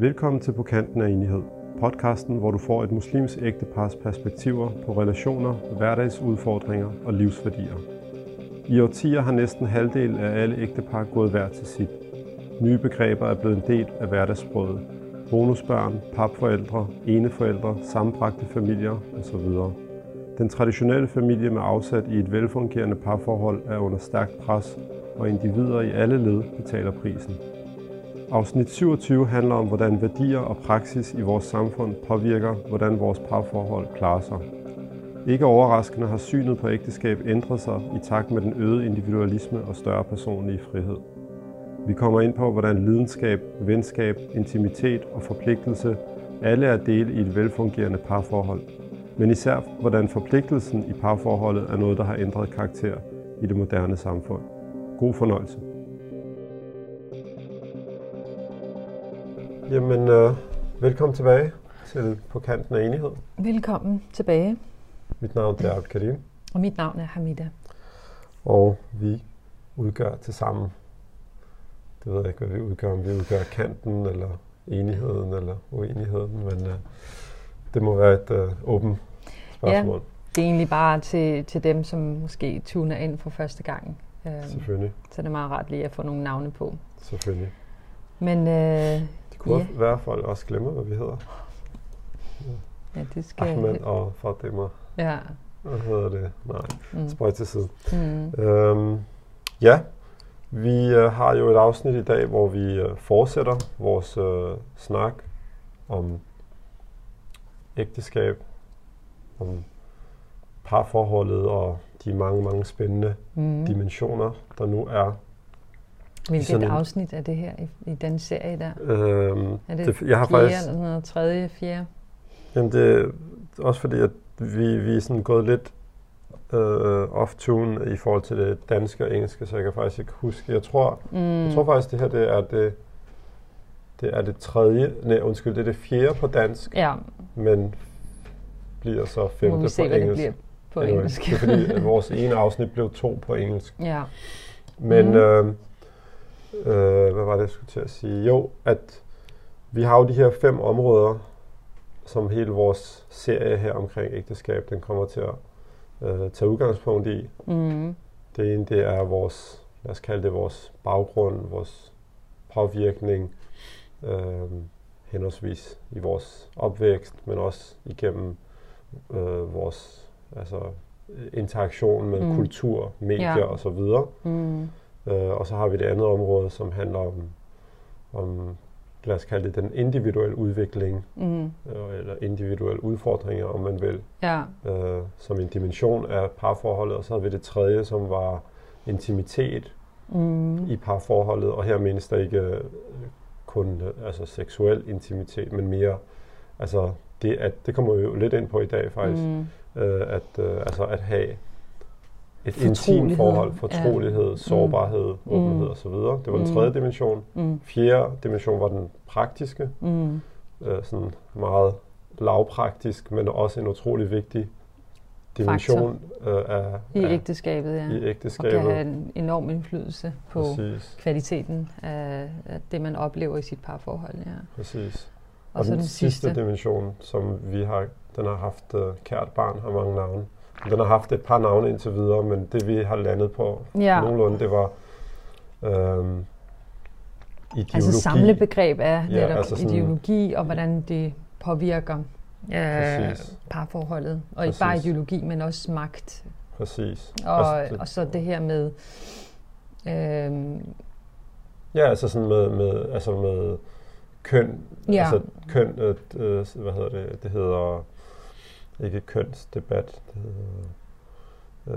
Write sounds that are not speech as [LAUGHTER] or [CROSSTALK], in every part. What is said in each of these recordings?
Velkommen til På kanten af enighed, podcasten, hvor du får et muslims ægtepars perspektiver på relationer, hverdagsudfordringer og livsværdier. I årtier har næsten halvdel af alle ægtepar gået hver til sit. Nye begreber er blevet en del af hverdagssproget. Bonusbørn, papforældre, eneforældre, sammenbragte familier osv. Den traditionelle familie med afsat i et velfungerende parforhold er under stærkt pres, og individer i alle led betaler prisen. Afsnit 27 handler om, hvordan værdier og praksis i vores samfund påvirker, hvordan vores parforhold klarer sig. Ikke overraskende har synet på ægteskab ændret sig i takt med den øgede individualisme og større personlige frihed. Vi kommer ind på, hvordan lidenskab, venskab, intimitet og forpligtelse alle er dele i et velfungerende parforhold. Men især hvordan forpligtelsen i parforholdet er noget, der har ændret karakter i det moderne samfund. God fornøjelse. Jamen, øh, velkommen tilbage til På kanten af enighed. Velkommen tilbage. Mit navn er Abd Karim. Og mit navn er Hamida. Og vi udgør til sammen, det ved jeg ikke, hvad vi udgør, om vi udgør kanten, eller enigheden, eller uenigheden, men øh, det må være et øh, åbent spørgsmål. Ja, det er egentlig bare til, til dem, som måske tuner ind for første gang. Øh, Selvfølgelig. Så det er meget rart lige at få nogle navne på. Selvfølgelig. Men øh, yeah. være, at folk også glemmer, hvad vi hedder. Ja, det skal... Ahmed og Fatima. Ja. Hvad hedder det? Nej, mm. spøj til side. Mm. Øhm, ja, vi øh, har jo et afsnit i dag, hvor vi øh, fortsætter vores øh, snak om ægteskab, om parforholdet og de mange, mange spændende mm. dimensioner, der nu er Hvilket en, afsnit er det her i, i den serie der? Øhm, er det, det jeg har fjerde faktisk, eller noget, tredje, fjerde? Jamen det er også fordi, at vi, vi er sådan gået lidt øh, off-tune i forhold til det danske og engelske, så jeg kan faktisk ikke huske. Jeg tror, mm. jeg tror faktisk, det her det er det, det er det tredje, nej undskyld, det er det fjerde på dansk, ja. men bliver så femte Må vi se, på engelsk. Det bliver på anyway, engelsk. det er fordi, [LAUGHS] vores ene afsnit blev to på engelsk. Ja. Men mm. øh, øh, hvad var det, jeg skulle til at sige? Jo, at vi har jo de her fem områder, som hele vores serie her omkring ægteskab, den kommer til at øh, tage udgangspunkt i. Mm. Det ene, det er vores, lad os kalde det vores baggrund, vores påvirkning, øh, henholdsvis i vores opvækst, men også igennem øh, vores altså, interaktion med mm. kultur, medier ja. osv. Mm. Øh, og så har vi det andet område, som handler om, om lad os kalde det den individuelle udvikling, mm. øh, eller individuelle udfordringer, om man vil, ja. øh, som en dimension af parforholdet. Og så har vi det tredje, som var intimitet mm. i parforholdet, og her menes der ikke øh, kun øh, altså seksuel intimitet, men mere, altså det, at, det kommer vi jo lidt ind på i dag faktisk, mm. øh, at, øh, altså at have et intimt forhold, fortrolighed, ja. sårbarhed, mm. åbenhed mm. osv. Det var den mm. tredje dimension. Mm. Fjerde dimension var den praktiske, mm. øh, sådan meget lavpraktisk, men også en utrolig vigtig dimension øh, af, I ægteskabet, ja. I ægteskabet. Og kan have en enorm indflydelse på Præcis. kvaliteten af, af det, man oplever i sit parforhold. Ja. Præcis. Og, og den, den sidste, sidste dimension, som vi har, den har haft uh, kært barn, har mange navne. Den har haft et par navne indtil videre, men det vi har landet på ja. nogenlunde, det var øhm, ideologi. Altså samlebegreb er ja, altså sådan, ideologi, og hvordan det påvirker øh, parforholdet. Og Præcis. ikke bare ideologi, men også magt. Præcis. Og, altså, det, og så det her med... Øh, ja, altså sådan med, med, altså med køn. Ja. Altså køn, øh, øh, hvad hedder det, det hedder ikke kønsdebat. Øh,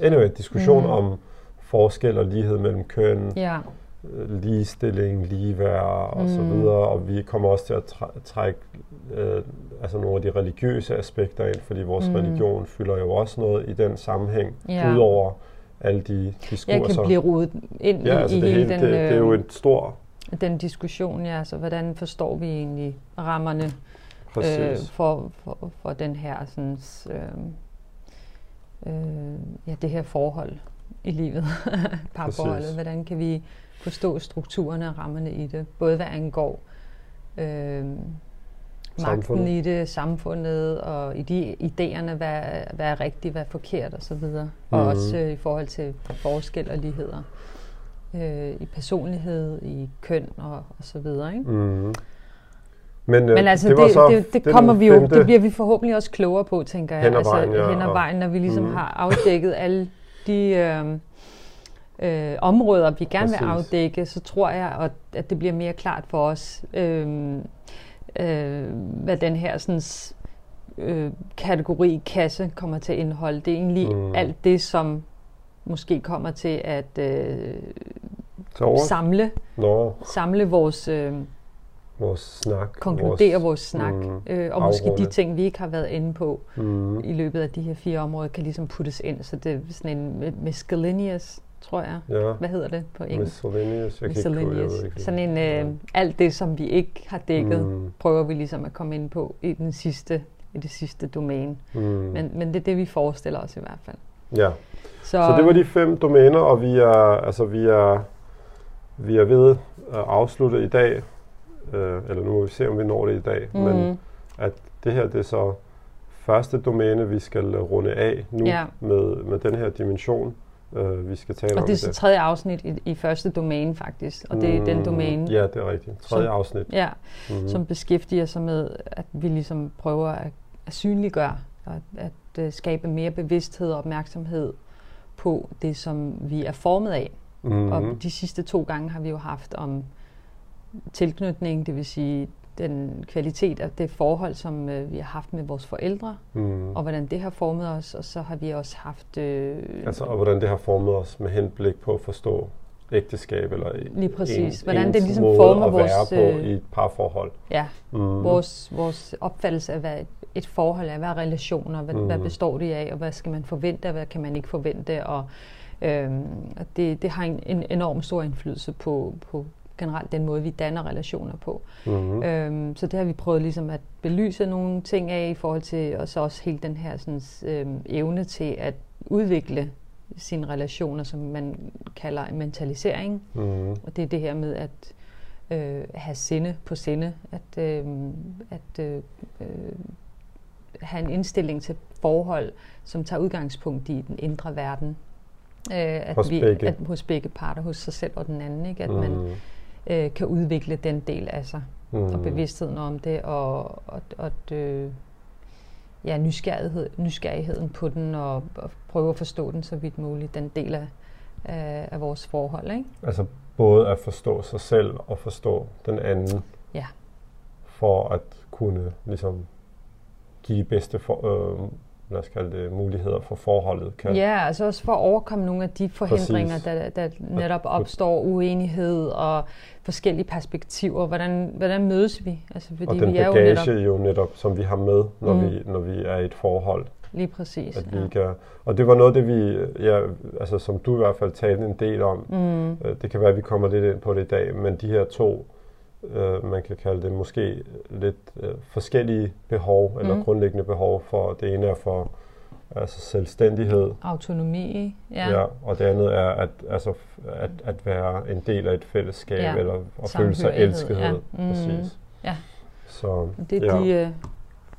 anyway, diskussion mm. om forskel og lighed mellem køn, ja. øh, ligestilling, ligeværd og mm. så videre, og vi kommer også til at trække øh, altså nogle af de religiøse aspekter ind, fordi vores mm. religion fylder jo også noget i den sammenhæng, ja. udover alle de diskurser. Jeg kan blive rodet ind ja, altså i det hele den... Det, det er jo en stor... Den diskussion, ja, altså hvordan forstår vi egentlig rammerne øh, for, for, for den her sådan, øh, øh, ja, det her forhold i livet, [LAUGHS] parforholdet. Hvordan kan vi forstå strukturerne og rammerne i det, både hvad angår øh, magten i det, samfundet, og i de idéerne, hvad, hvad er rigtigt, hvad er forkert osv. Og, mm. og også øh, i forhold til forskel og ligheder. Øh, I personlighed, i køn og, og så videre. Ikke? Mm. Men, øh, Men altså, det, det, det, det kommer vi jo, det bliver vi forhåbentlig også klogere på, tænker jeg. Hen altså, vejen, ja, hen ad vejen, når vi ligesom mm. har afdækket alle de øh, øh, områder, vi gerne Præcis. vil afdække, så tror jeg, at det bliver mere klart for os, øh, øh, hvad den her sådan, øh, kategori kasse kommer til at indeholde. Det er egentlig mm. alt det, som måske kommer til at øh, samle, samle vores... Øh, vores snak. Konkludere vores, vores snak. Mm, øh, og måske afrunde. de ting, vi ikke har været inde på mm. i løbet af de her fire områder, kan ligesom puttes ind. Så det er sådan en miscellaneous, tror jeg. Ja. Hvad hedder det på engelsk? Miscellaneous. Jeg miscellaneous. Kan ikke, sådan en, øh, ja. alt det, som vi ikke har dækket, mm. prøver vi ligesom at komme ind på i den sidste i det sidste domæne. Mm. Men, men det er det, vi forestiller os i hvert fald. Ja. Så, så det var de fem domæner, og vi er, altså, vi er, vi er ved at afslutte i dag øh, eller nu må vi se, om vi når det i dag, mm. men at det her det er så første domæne, vi skal runde af nu ja. med, med den her dimension, øh, vi skal tale om. Og det er så tredje afsnit i, i første domæne faktisk, og det er mm, den domæne. Ja, det er rigtigt. Tredje som, afsnit. Ja, mm. som beskæftiger sig med, at vi ligesom prøver at, at synliggøre, og at, at uh, skabe mere bevidsthed og opmærksomhed på det, som vi er formet af. Mm. Og de sidste to gange har vi jo haft om tilknytning, det vil sige den kvalitet af det forhold, som øh, vi har haft med vores forældre, mm. og hvordan det har formet os, og så har vi også haft... Øh, altså, og hvordan det har formet os med henblik på at forstå ægteskab, eller Lige præcis. En, hvordan det ligesom former at vores... være på øh, i et parforhold. Ja, mm. vores, vores opfattelse af, hvad et forhold er, hvad er relationer, hvad, mm. hvad består det af, og hvad skal man forvente, og hvad kan man ikke forvente, og øh, det, det har en, en enorm stor indflydelse på, på generelt den måde, vi danner relationer på. Mm-hmm. Øhm, så det har vi prøvet ligesom at belyse nogle ting af i forhold til, og så også hele den her sådan, øhm, evne til at udvikle sine relationer, som man kalder en mentalisering. Mm-hmm. Og det er det her med at øh, have sinde på sinde, at, øh, at øh, øh, have en indstilling til forhold, som tager udgangspunkt i den indre verden. Øh, at hos, vi, begge. At, hos begge parter, hos sig selv og den anden. Ikke? At mm. man øh, kan udvikle den del af sig, mm. og bevidstheden om det, og, og, og øh, ja, nysgerrighed, nysgerrigheden på den, og, og prøve at forstå den så vidt muligt, den del af, af, af vores forhold. Ikke? Altså både at forstå sig selv og forstå den anden, ja. for at kunne ligesom give bedste for, øh, lad os kalde det, muligheder for forholdet. Kan. Ja, altså også for at overkomme nogle af de forhindringer, der, der netop opstår, uenighed og forskellige perspektiver. Hvordan, hvordan mødes vi? Altså, fordi og den vi er bagage jo netop, jo netop, som vi har med, når, mm. vi, når vi er i et forhold. Lige præcis. At vi ja. kan, og det var noget, det vi, ja, altså, som du i hvert fald talte en del om. Mm. Øh, det kan være, at vi kommer lidt ind på det i dag, men de her to øh, man kan kalde det måske lidt øh, forskellige behov, eller mm. grundlæggende behov for, det ene er for altså selvstændighed. Autonomi, ja. ja. Og det andet er at, altså, at, at være en del af et fællesskab, ja. eller at føle sig elskethed. Ja. Mm. Præcis. Ja. Så, det er ja. de øh,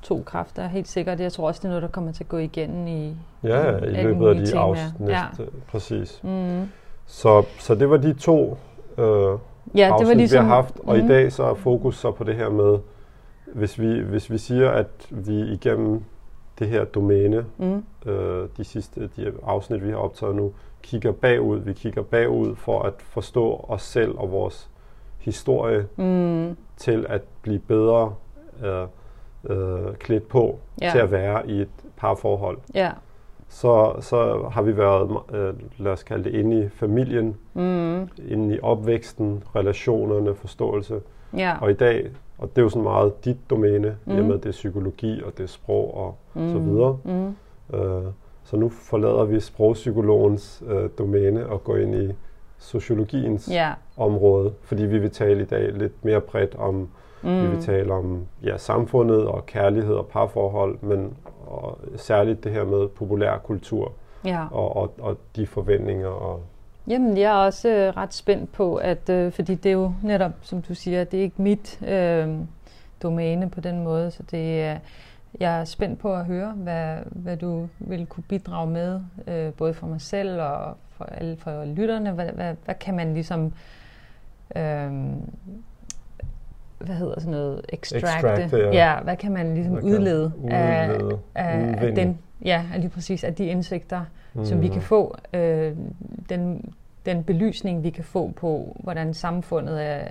to kræfter, helt sikkert. Jeg tror også, det er noget, der kommer til at gå igen i Ja, i, i løbet af de afsnit. Ja. Præcis. Mm. Så, så det var de to øh, ja, det var ligesom, vi har haft. Og mm. i dag så er fokus så på det her med, hvis vi, hvis vi siger, at vi igennem det her domæne, mm. øh, de sidste de afsnit, vi har optaget nu, kigger bagud. Vi kigger bagud for at forstå os selv og vores historie mm. til at blive bedre øh, øh, klædt på ja. til at være i et parforhold. Ja så, så har vi været, øh, lad os kalde det, inde i familien, mm. inde i opvæksten, relationerne, forståelse. Ja. Og i dag, og det er jo sådan meget dit domæne, mm. i og med det er psykologi og det er sprog og mm. så videre. Mm. Øh, så nu forlader vi sprogpsykologens øh, domæne og går ind i sociologiens ja. område, fordi vi vil tale i dag lidt mere bredt om, mm. vi vil tale om ja, samfundet og kærlighed og parforhold, men og særligt det her med populærkultur ja. og, og, og de forventninger og Jamen, jeg er også øh, ret spændt på, at øh, fordi det er jo netop, som du siger, det er ikke mit øh, domæne på den måde, så det er, jeg er spændt på at høre, hvad, hvad du vil kunne bidrage med, øh, både for mig selv og for alle for lytterne. Hvad, hvad, hvad kan man ligesom, øh, hvad hedder sådan noget, extracte? Extracte, ja. ja. hvad kan man ligesom kan udlede, af, udlede, af, af udvinde. den, ja, af lige præcis af de indsigter, Mm. som vi kan få, øh, den, den belysning, vi kan få på, hvordan samfundet er,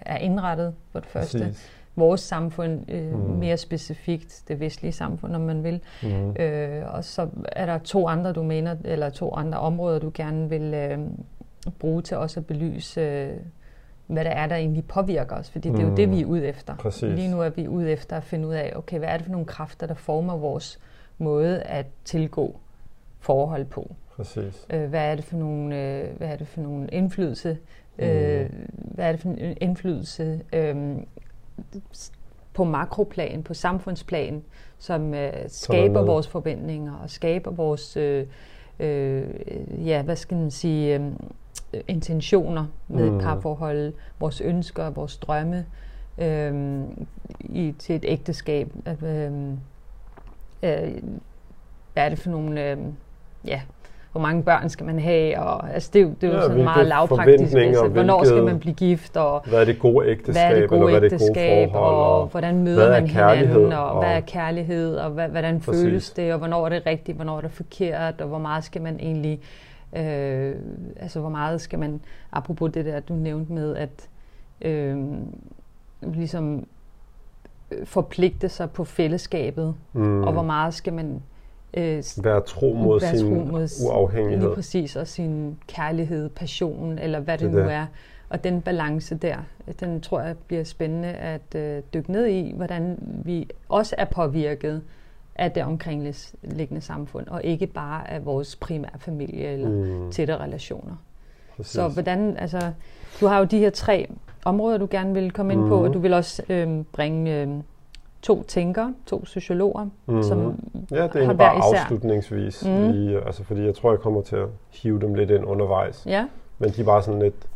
er indrettet for det første. Præcis. Vores samfund, øh, Mm. mere specifikt det vestlige samfund, om man vil. Mm. Øh, og så er der to andre domæner, eller to andre områder, du gerne vil øh, bruge til også at belyse, hvad det er, der egentlig påvirker os. Fordi det er jo Mm. det, vi er ude efter. Præcis. Lige nu er vi ude efter at finde ud af, okay, hvad er det for nogle kræfter, der former vores måde at tilgå forhold på? Præcis. Øh, hvad er det for nogle, øh, hvad er det for nogle indflydelse? Øh, hvad er det for en indflydelse øh, på makroplan, på samfundsplan, som øh, skaber vores forventninger og skaber vores, øh, øh, ja, hvad skal man sige, øh, intentioner med Mm. et parforhold, vores ønsker, vores drømme øh, i, til et ægteskab. Øh, øh, hvad er det for nogle, øh, ja, hvor mange børn skal man have, og altså det, er jo- det er jo Ja, sådan meget lavpraktisk. Altså, hvornår skal man blive gift, og Hvad er det gode ægteskab, hvad er det eller gode hvad er det ægteskab, gode forhold? og hvordan møder er man hinanden, og, og- hvad er kærlighed, og hvad, hvordan Præcis. føles det, og hvornår er det rigtigt, hvornår er det forkert, og hvor meget skal man egentlig, øh, altså hvor meget skal man, apropos det der, du nævnte med, at øh, ligesom øh, forpligte sig på fællesskabet, mm. og hvor meget skal man øh, Være tro mod være sin tro mod uafhængighed. Lige præcis, og sin kærlighed, passion, eller hvad det, Det nu er. Og den balance der, den tror jeg bliver spændende at øh, dykke ned i, hvordan vi også er påvirket af det omkringliggende samfund, og ikke bare af vores primære familie eller mm. Mm. tætte relationer. Præcis. Så hvordan, altså, du har jo de her tre områder, du gerne vil komme ind på, Mhm. og du vil også øh, bringe øh, to tænkere, to sociologer, Mhm. som Ja, det er har egentlig bare især. afslutningsvis. Mm. Lige, altså, fordi jeg tror, jeg kommer til at hive dem lidt ind undervejs. Ja, Men de er bare sådan lidt,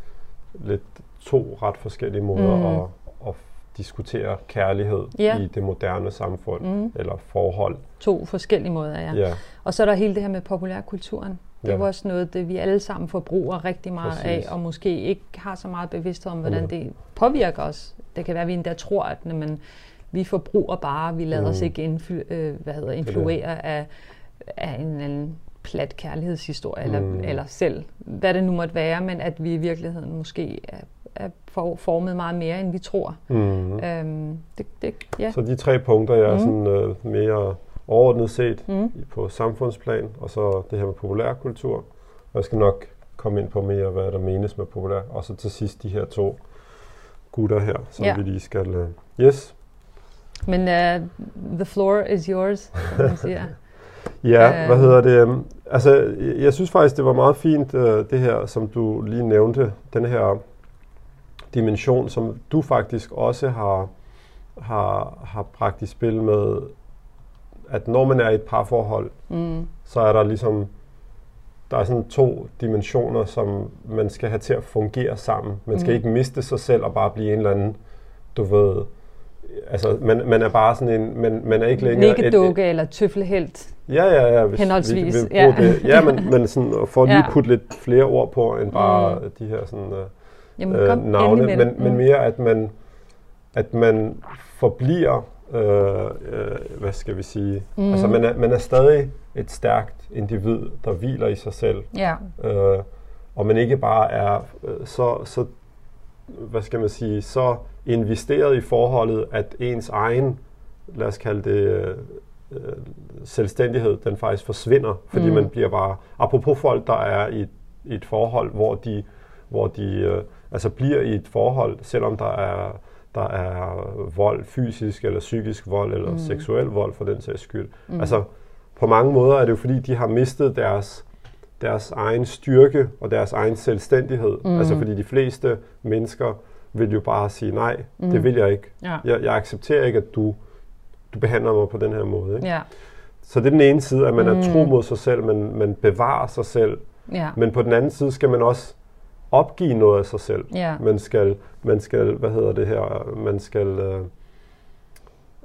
lidt to ret forskellige måder mm. at, at diskutere kærlighed Ja. i det moderne samfund. Mhm. Eller forhold. to forskellige måder, ja. Ja. Og så er der hele det her med populærkulturen. Det er Ja. også noget, det vi alle sammen forbruger rigtig meget Præcis. af, og måske ikke har så meget bevidsthed om, hvordan Ja. det påvirker os. Det kan være, at vi endda tror, at når man, vi forbruger bare, vi lader mm. os Mm. ikke influ- øh, hvad hedder, influere af, af en eller anden plat kærlighedshistorie, mm. eller, Mm. eller selv, hvad det nu måtte være, men at vi i virkeligheden måske er, er for, formet meget mere, end vi tror. Mm. Øhm, det, det, ja. Så de tre punkter, jeg er Mhm. sådan øh, mere overordnet set Mm. på samfundsplan, og så det her med populærkultur. Og jeg skal nok komme ind på mere, hvad der menes med populær. Og så til sidst de her to gutter her, som Ja. vi lige skal... Øh, yes. Men uh, the floor is yours, som man siger. Ja, [LAUGHS] Øh. hvad hedder det? øhm, Altså, jeg, jeg synes faktisk, det var meget fint, øh, det her, som du lige nævnte, den her dimension, som du faktisk også har, har, har bragt i spil med, at når man er i et parforhold, Mm. så er der ligesom, der er sådan to dimensioner, som man skal have til at fungere sammen. Man skal Mhm. ikke miste sig selv og bare blive en eller anden, du ved, altså man, man er bare sådan en, man, man er ikke længere... Ikke dukke eller tøffelhelt. Ja, ja, ja. Hvis Henholdsvis, Vi, vi ja. ja. Det. ja, men, men sådan, at få lige Ja. putte lidt flere ord på, end bare Mm. mm. de her sådan, øh, Jamen, øh, kom navne, men, det. men Mm. mere, at man, at man forbliver, øh, øh, hvad skal vi sige, Mm. mm. altså man er, man er stadig et stærkt individ, der hviler i sig selv, Ja, øh, og man ikke bare er øh, så, så, hvad skal man sige, så investeret i forholdet, at ens egen, lad os kalde det, øh, selvstændighed, den faktisk forsvinder, fordi Mm. mm. man bliver bare, apropos folk, der er i, et- i et forhold, hvor de, hvor de øh, altså bliver i et forhold, selvom der er, der er vold, fysisk eller psykisk vold, eller Mm. mm. seksuel vold for den sags skyld. Mm. Mm. Altså, på mange måder er det jo fordi, de har mistet deres, deres egen styrke og deres egen selvstændighed. Mm. Mm. Altså fordi de fleste mennesker vil jo bare sige, nej, Mm. mm. det vil jeg ikke. ja, Jeg, jeg accepterer ikke, at du, du behandler mig på den her måde. Ikke? ja. Så det er den ene side, at man Mm. er tro mod sig selv, man, man bevarer sig selv Ja. Men på den anden side skal man også opgive noget af sig selv. Ja. Man skal, man skal, hvad hedder det her, man skal øh,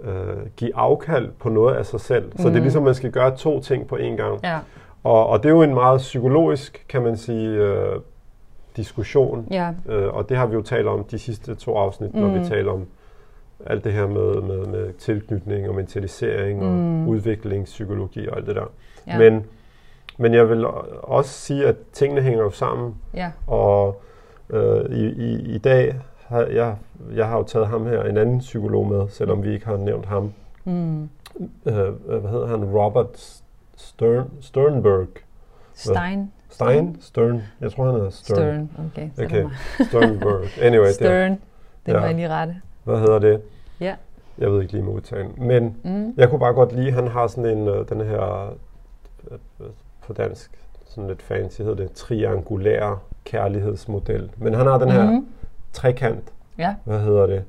øh, give afkald på noget af sig selv. Så det er ligesom, man skal gøre to ting på én gang. Ja. Og, og det er jo en meget psykologisk, kan man sige, øh, diskussion. Ja. Øh, og det har vi jo talt om de sidste to afsnit, mm. når vi taler om alt det her med, med, med tilknytning og mentalisering og Mm. udviklingspsykologi og alt det der. Ja. Men, men jeg vil også sige, at tingene hænger jo sammen. Ja. Og øh, i, i, i dag har jeg, jeg har jo taget ham her, en anden psykolog med, selvom vi ikke har nævnt ham. Mm. Øh, hvad hedder han? Robert Stern, Sternberg. Stein. Stein? Stern? Jeg tror, han hedder Stern. Stern. Okay, så Okay. Sternberg. Anyway, [LAUGHS] det, Stern. Det Ja. må jeg lige rette. hvad hedder det? Ja. Jeg ved ikke lige med udtalen. Men Mm. jeg kunne bare godt lide, han har sådan en, øh, den her, øh, øh, på dansk, sådan lidt fancy hedder det, triangulær kærlighedsmodel. Men han har den her Mhm. trekant, Ja. hvad hedder det,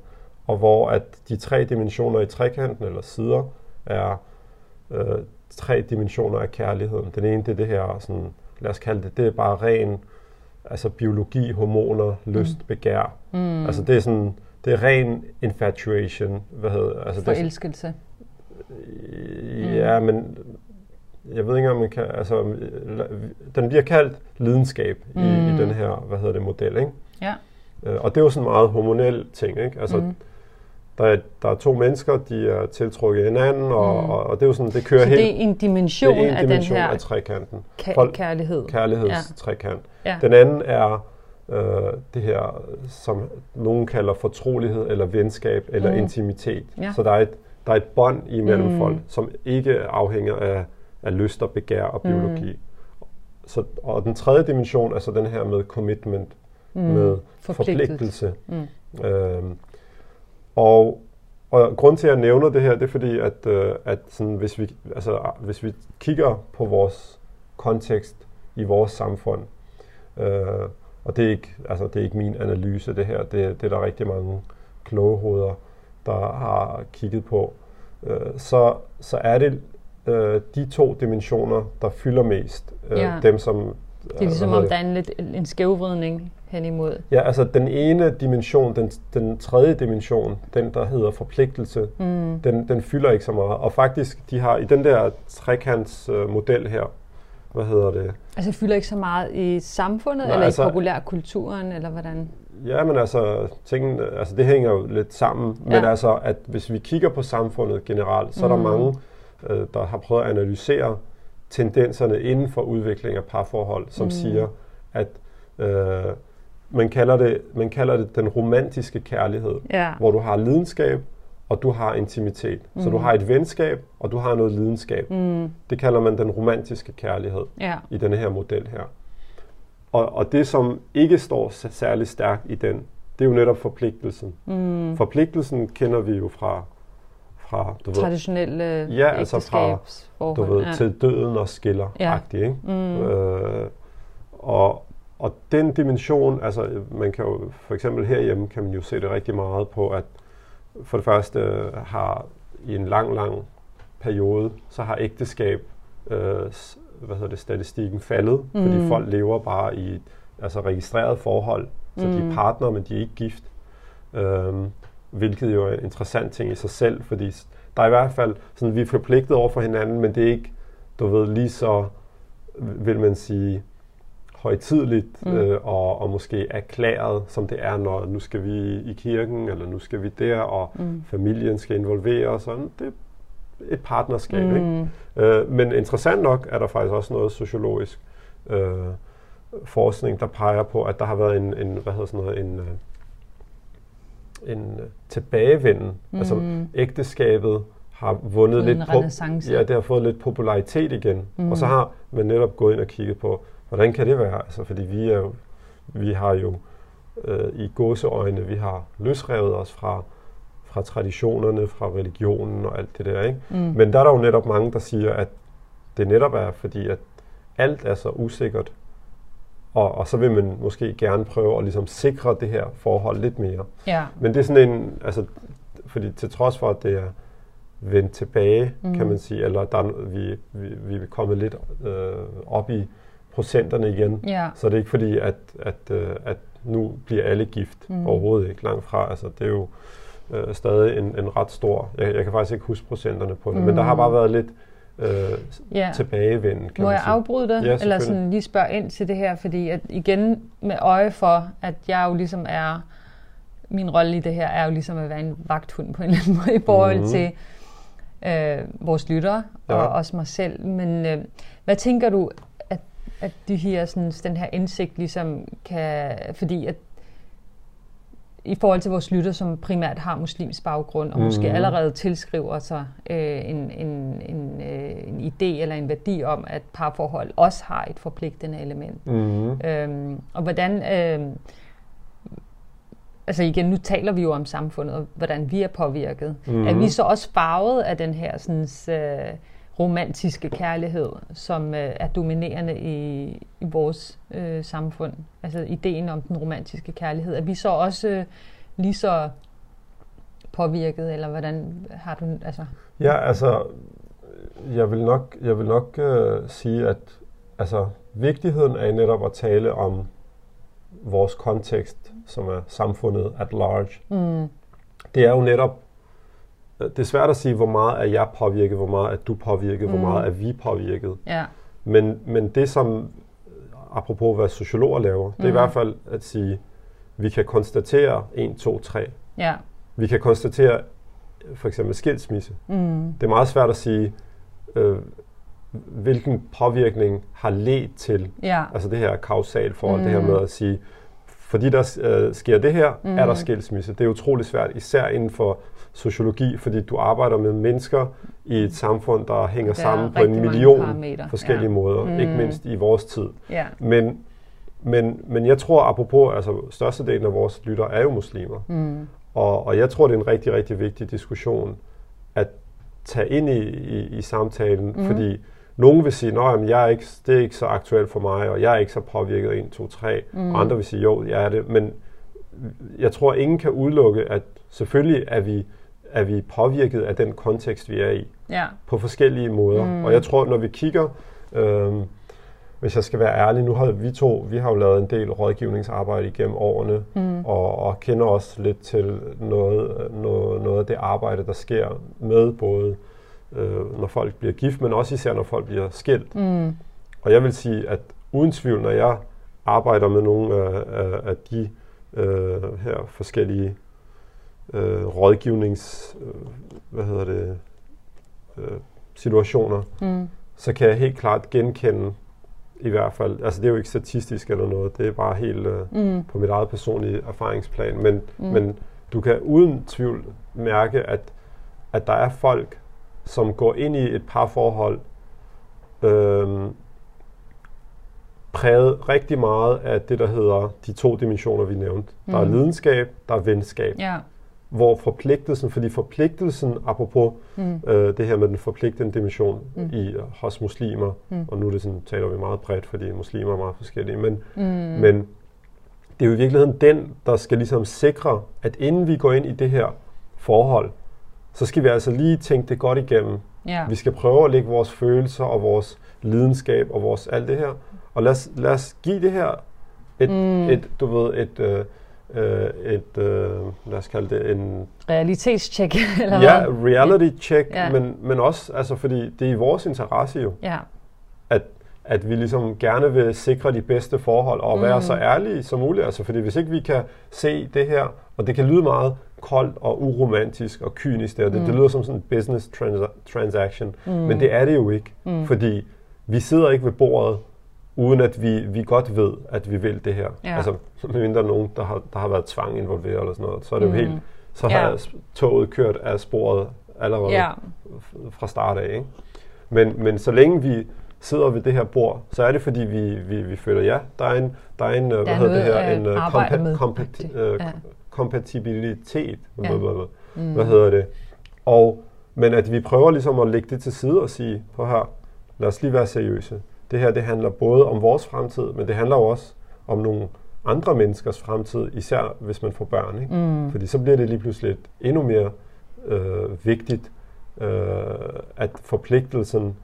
og hvor at de tre dimensioner i trekanten, eller sider, er øh, tre dimensioner af kærligheden. Den ene, det er det her, sådan, lad os kalde det, det er bare ren, altså biologi, hormoner, lyst, begær. Mm. Altså det er sådan, det er ren infatuation, hvad hedder altså det er, Forelskelse. Ja, men jeg ved ikke, om man kan, altså, den bliver kaldt lidenskab i, i Mm. den her, hvad hedder det, model, ikke? Ja. Øh, Og det er jo sådan en meget hormonel ting, ikke? Altså, Mm. der, er, der er to mennesker, de er tiltrukket hinanden, og, Mm. og, og det er jo sådan, det kører Så helt... det er en dimension det er en af dimension den her af trekanten. ka- Folk- kærlighed. Kærlighedstrekant. Ja. Den anden er øh, det her, som nogen kalder fortrolighed, eller venskab, eller Mm. intimitet. Ja. Så der er et, der er et bånd imellem Mm. folk, som ikke afhænger af, af lyst og begær og biologi. Mm. Så, og den tredje dimension er så den her med commitment, mm. med Forpligtelse. forpligtelse. Mm. Øhm, og, og grund til, at jeg nævner det her, det er fordi, at, øh, at sådan, hvis, vi, altså, hvis vi kigger på vores kontekst i vores samfund, øh, og det er, ikke, altså, det er ikke min analyse, det her, det, det er der rigtig mange kloge hoveder, der har kigget på, øh, så, så er det øh, de to dimensioner, der fylder mest. Øh, Ja. Dem, som... Det er ligesom, hvad om der er en, lidt, en skævvridning hen imod. Ja, altså den ene dimension, den, den tredje dimension, den der hedder forpligtelse, Mm. den, den fylder ikke så meget. Og faktisk, de har i den der trekants øh, model her, hvad hedder det? Altså fylder ikke så meget i samfundet, Nej, eller altså- i populærkulturen, eller hvordan? Ja, men altså, tingene, altså det hænger jo lidt sammen. Men Ja. altså, at hvis vi kigger på samfundet generelt, så er der Mm. mange, øh, der har prøvet at analysere tendenserne inden for udvikling af parforhold, som Mm. siger, at øh, man, kalder det, man kalder det den romantiske kærlighed. Ja. hvor du har lidenskab, og du har intimitet. Mm. Så du har et venskab, og du har noget lidenskab. Mm. Det kalder man den romantiske kærlighed Ja. i denne her model her. Og, og det, som ikke står særlig stærkt i den, det er jo netop forpligtelsen. Mm. Forpligtelsen kender vi jo fra, fra du ved, Traditionelle Ja, altså fra, du ved, ja. til døden og skiller Ja. ikke? Mm. Øh, og, og den dimension, altså man kan jo, for eksempel herhjemme kan man jo se det rigtig meget på, at for det første har i en lang, lang periode, så har ægteskab, øh, hvad hedder det, statistikken faldet, mm. fordi Mm. folk lever bare i altså registreret forhold, så mm. de Mm. er partner, men de er ikke gift. Øhm, hvilket jo er en interessant ting i sig selv, fordi der er i hvert fald, sådan, vi er forpligtet over for hinanden, men det er ikke, du ved, lige så, vil man sige, højtidligt Mm. øh, og, og måske erklæret, som det er, når nu skal vi i kirken, eller nu skal vi der, og Mm. familien skal involvere sådan. Det er et partnerskab, mm. ikke? Øh, men interessant nok er der faktisk også noget sociologisk øh, forskning, der peger på, at der har været en, en hvad hedder sådan noget, en, øh, en øh, tilbagevenden. Mm. Altså ægteskabet har vundet lidt på, ja, det har fået lidt popularitet igen. Mm. Og så har man netop gået ind og kigget på, hvordan kan det være? Altså, fordi vi er jo, vi har jo øh, i gåseøjne, vi har løsrevet os fra, fra traditionerne, fra religionen og alt det der, ikke? Mm. Men der er der jo netop mange, der siger, at det netop er fordi, at alt er så usikkert, og, og så vil man måske gerne prøve at ligesom sikre det her forhold lidt mere. Ja. Men det er sådan en, altså, fordi til trods for, at det er vendt tilbage, mm. Mhm. kan man sige, eller der er, vi, vi, vi er kommet lidt øh, op i procenterne igen. Ja. Så det er ikke fordi, at, at, øh, at nu bliver alle gift. Mm. Overhovedet ikke langt fra. Altså, det er jo øh, stadig en, en ret stor... Jeg, jeg kan faktisk ikke huske procenterne på det, mm. men der har bare været lidt øh, Ja. tilbagevenden, kan Må jeg sige. afbryde dig? Ja, eller sådan lige spørge ind til det her, fordi at igen med øje for, at jeg jo ligesom er, min rolle i det her er jo ligesom at være en vagthund på en eller anden måde i forhold mm. til øh, vores lyttere og Ja. også mig selv. Men øh, hvad tænker du, at, at de her, sådan, den her indsigt ligesom kan, fordi at i forhold til vores lytter, som primært har muslimsk baggrund, og mm. måske Mhm. allerede tilskriver sig øh, en, en, en, øh, en idé eller en værdi om, at parforhold også har et forpligtende element. Mm. Øhm, og hvordan... Øh, altså igen, nu taler vi jo om samfundet, og hvordan vi er påvirket. Mm. Mhm. Er vi så også farvet af den her sådan, øh, romantiske kærlighed, som øh, er dominerende i, i vores øh, samfund? Altså ideen om den romantiske kærlighed. Er vi så også øh, lige så påvirket, eller hvordan har du... Altså, Ja, altså, jeg vil nok, jeg vil nok øh, sige, at altså, vigtigheden er netop at tale om vores kontekst, som er samfundet at large. mm, Det er jo netop, det er svært at sige, hvor meget er jeg påvirket, hvor meget er du påvirket, mm. hvor meget er vi påvirket. ja, Men, men det, som apropos hvad sociologer laver, det er i Mhm. hvert fald at sige, vi kan konstatere 1, 2, 3. ja, Vi kan konstatere for eksempel skilsmisse. mm, Det er meget svært at sige, øh, hvilken påvirkning har ledt til, ja, altså det her kausal forhold, mm. det her Mm. med at sige, fordi der øh, sker det her, mm. er der Mm. skilsmisse. Det er utrolig svært, især inden for sociologi, fordi du arbejder med mennesker i et samfund, der hænger Der er sammen på en million parametre, forskellige ja. måder, Mm. ikke mindst i vores tid. ja, Men, men, men jeg tror, apropos, altså størstedelen af vores lytter er jo muslimer. mm, Og, og jeg tror, det er en rigtig, rigtig vigtig diskussion at tage ind i, i, i samtalen, Mhm. mm. fordi nogen vil sige, at jeg er ikke, det er ikke så aktuelt for mig, og jeg er ikke så påvirket af 1, 2, 3. Mhm. Mm. Og andre vil sige, jo, jeg er det. Men jeg tror, ingen kan udelukke, at selvfølgelig er vi, er vi påvirket af den kontekst, vi er i ja, på forskellige måder. Mm. Og jeg tror, når vi kigger, øh, hvis jeg skal være ærlig, nu har vi to, vi har jo lavet en del rådgivningsarbejde igennem årene, mm, og, og kender også lidt til noget, noget, noget af det arbejde, der sker med både, øh, når folk bliver gift, men også især, når folk bliver skilt. mm, Og jeg vil sige, at uden tvivl, når jeg arbejder med nogle af, af, af de øh, her forskellige øh, rådgivnings, øh, hvad hedder det, øh, situationer, mm, så kan jeg helt klart genkende i hvert fald, altså det er jo ikke statistisk eller noget, det er bare helt øh, mm, på mit eget personlige erfaringsplan, men, Mm. men du kan uden tvivl mærke, at, at der er folk, som går ind i et parforhold, øhm, præget rigtig meget af det, der hedder de to dimensioner, vi nævnte. Mm. Der er Mm. lidenskab, der er venskab. ja, Hvor forpligtelsen, fordi forpligtelsen, apropos mm, øh, det her med den forpligtende dimension Mm. i, øh, hos muslimer, mm. og nu er det sådan, taler vi meget bredt, fordi muslimer er meget forskellige, men mm, men det er jo i virkeligheden den, der skal ligesom sikre, at inden vi går ind i det her forhold, så skal vi altså lige tænke det godt igennem. ja, Vi skal prøve at lægge vores følelser og vores lidenskab og vores alt det her. Og lad os, lad os give det her et, Mm. et du ved, et, øh, øh, et øh, lad os kalde det en realitetstjek, [LAUGHS] eller ja, hvad? reality check, Ja. men, men også, altså fordi det er i vores interesse jo, Ja, at, at vi ligesom gerne vil sikre de bedste forhold og være Mm. så ærlige som muligt. Altså, fordi hvis ikke vi kan se det her, og det kan lyde meget koldt og uromantisk og kynisk, det, det, Mm. det lyder som sådan en business transa- transaction, mm, men det er det jo ikke. mm, Fordi vi sidder ikke ved bordet, uden at vi, vi godt ved, at vi vil det her. Ja. Altså, medmindre nogen, der har, der har været tvang involveret eller sådan noget, så er det jo Mm. helt, så Ja. har toget kørt af sporet allerede ja, fra start af. Ikke? Men, men så længe vi sidder ved det her bord, så er det fordi, vi, vi, vi føler, ja, der er en, der er en øh, der hvad er hedder det her, en øh, kompa- med. kompati- øh, Ja. kompatibilitet. Ja. Hvad, mm, hvad hedder det? Og, men at vi prøver ligesom at lægge det til side og sige, på her, lad os lige være seriøse. Det her, det handler både om vores fremtid, men det handler jo også om nogle andre menneskers fremtid, især hvis man får børn. Ikke? mm, Fordi så bliver det lige pludselig endnu mere øh, vigtigt, øh, at forpligtelsen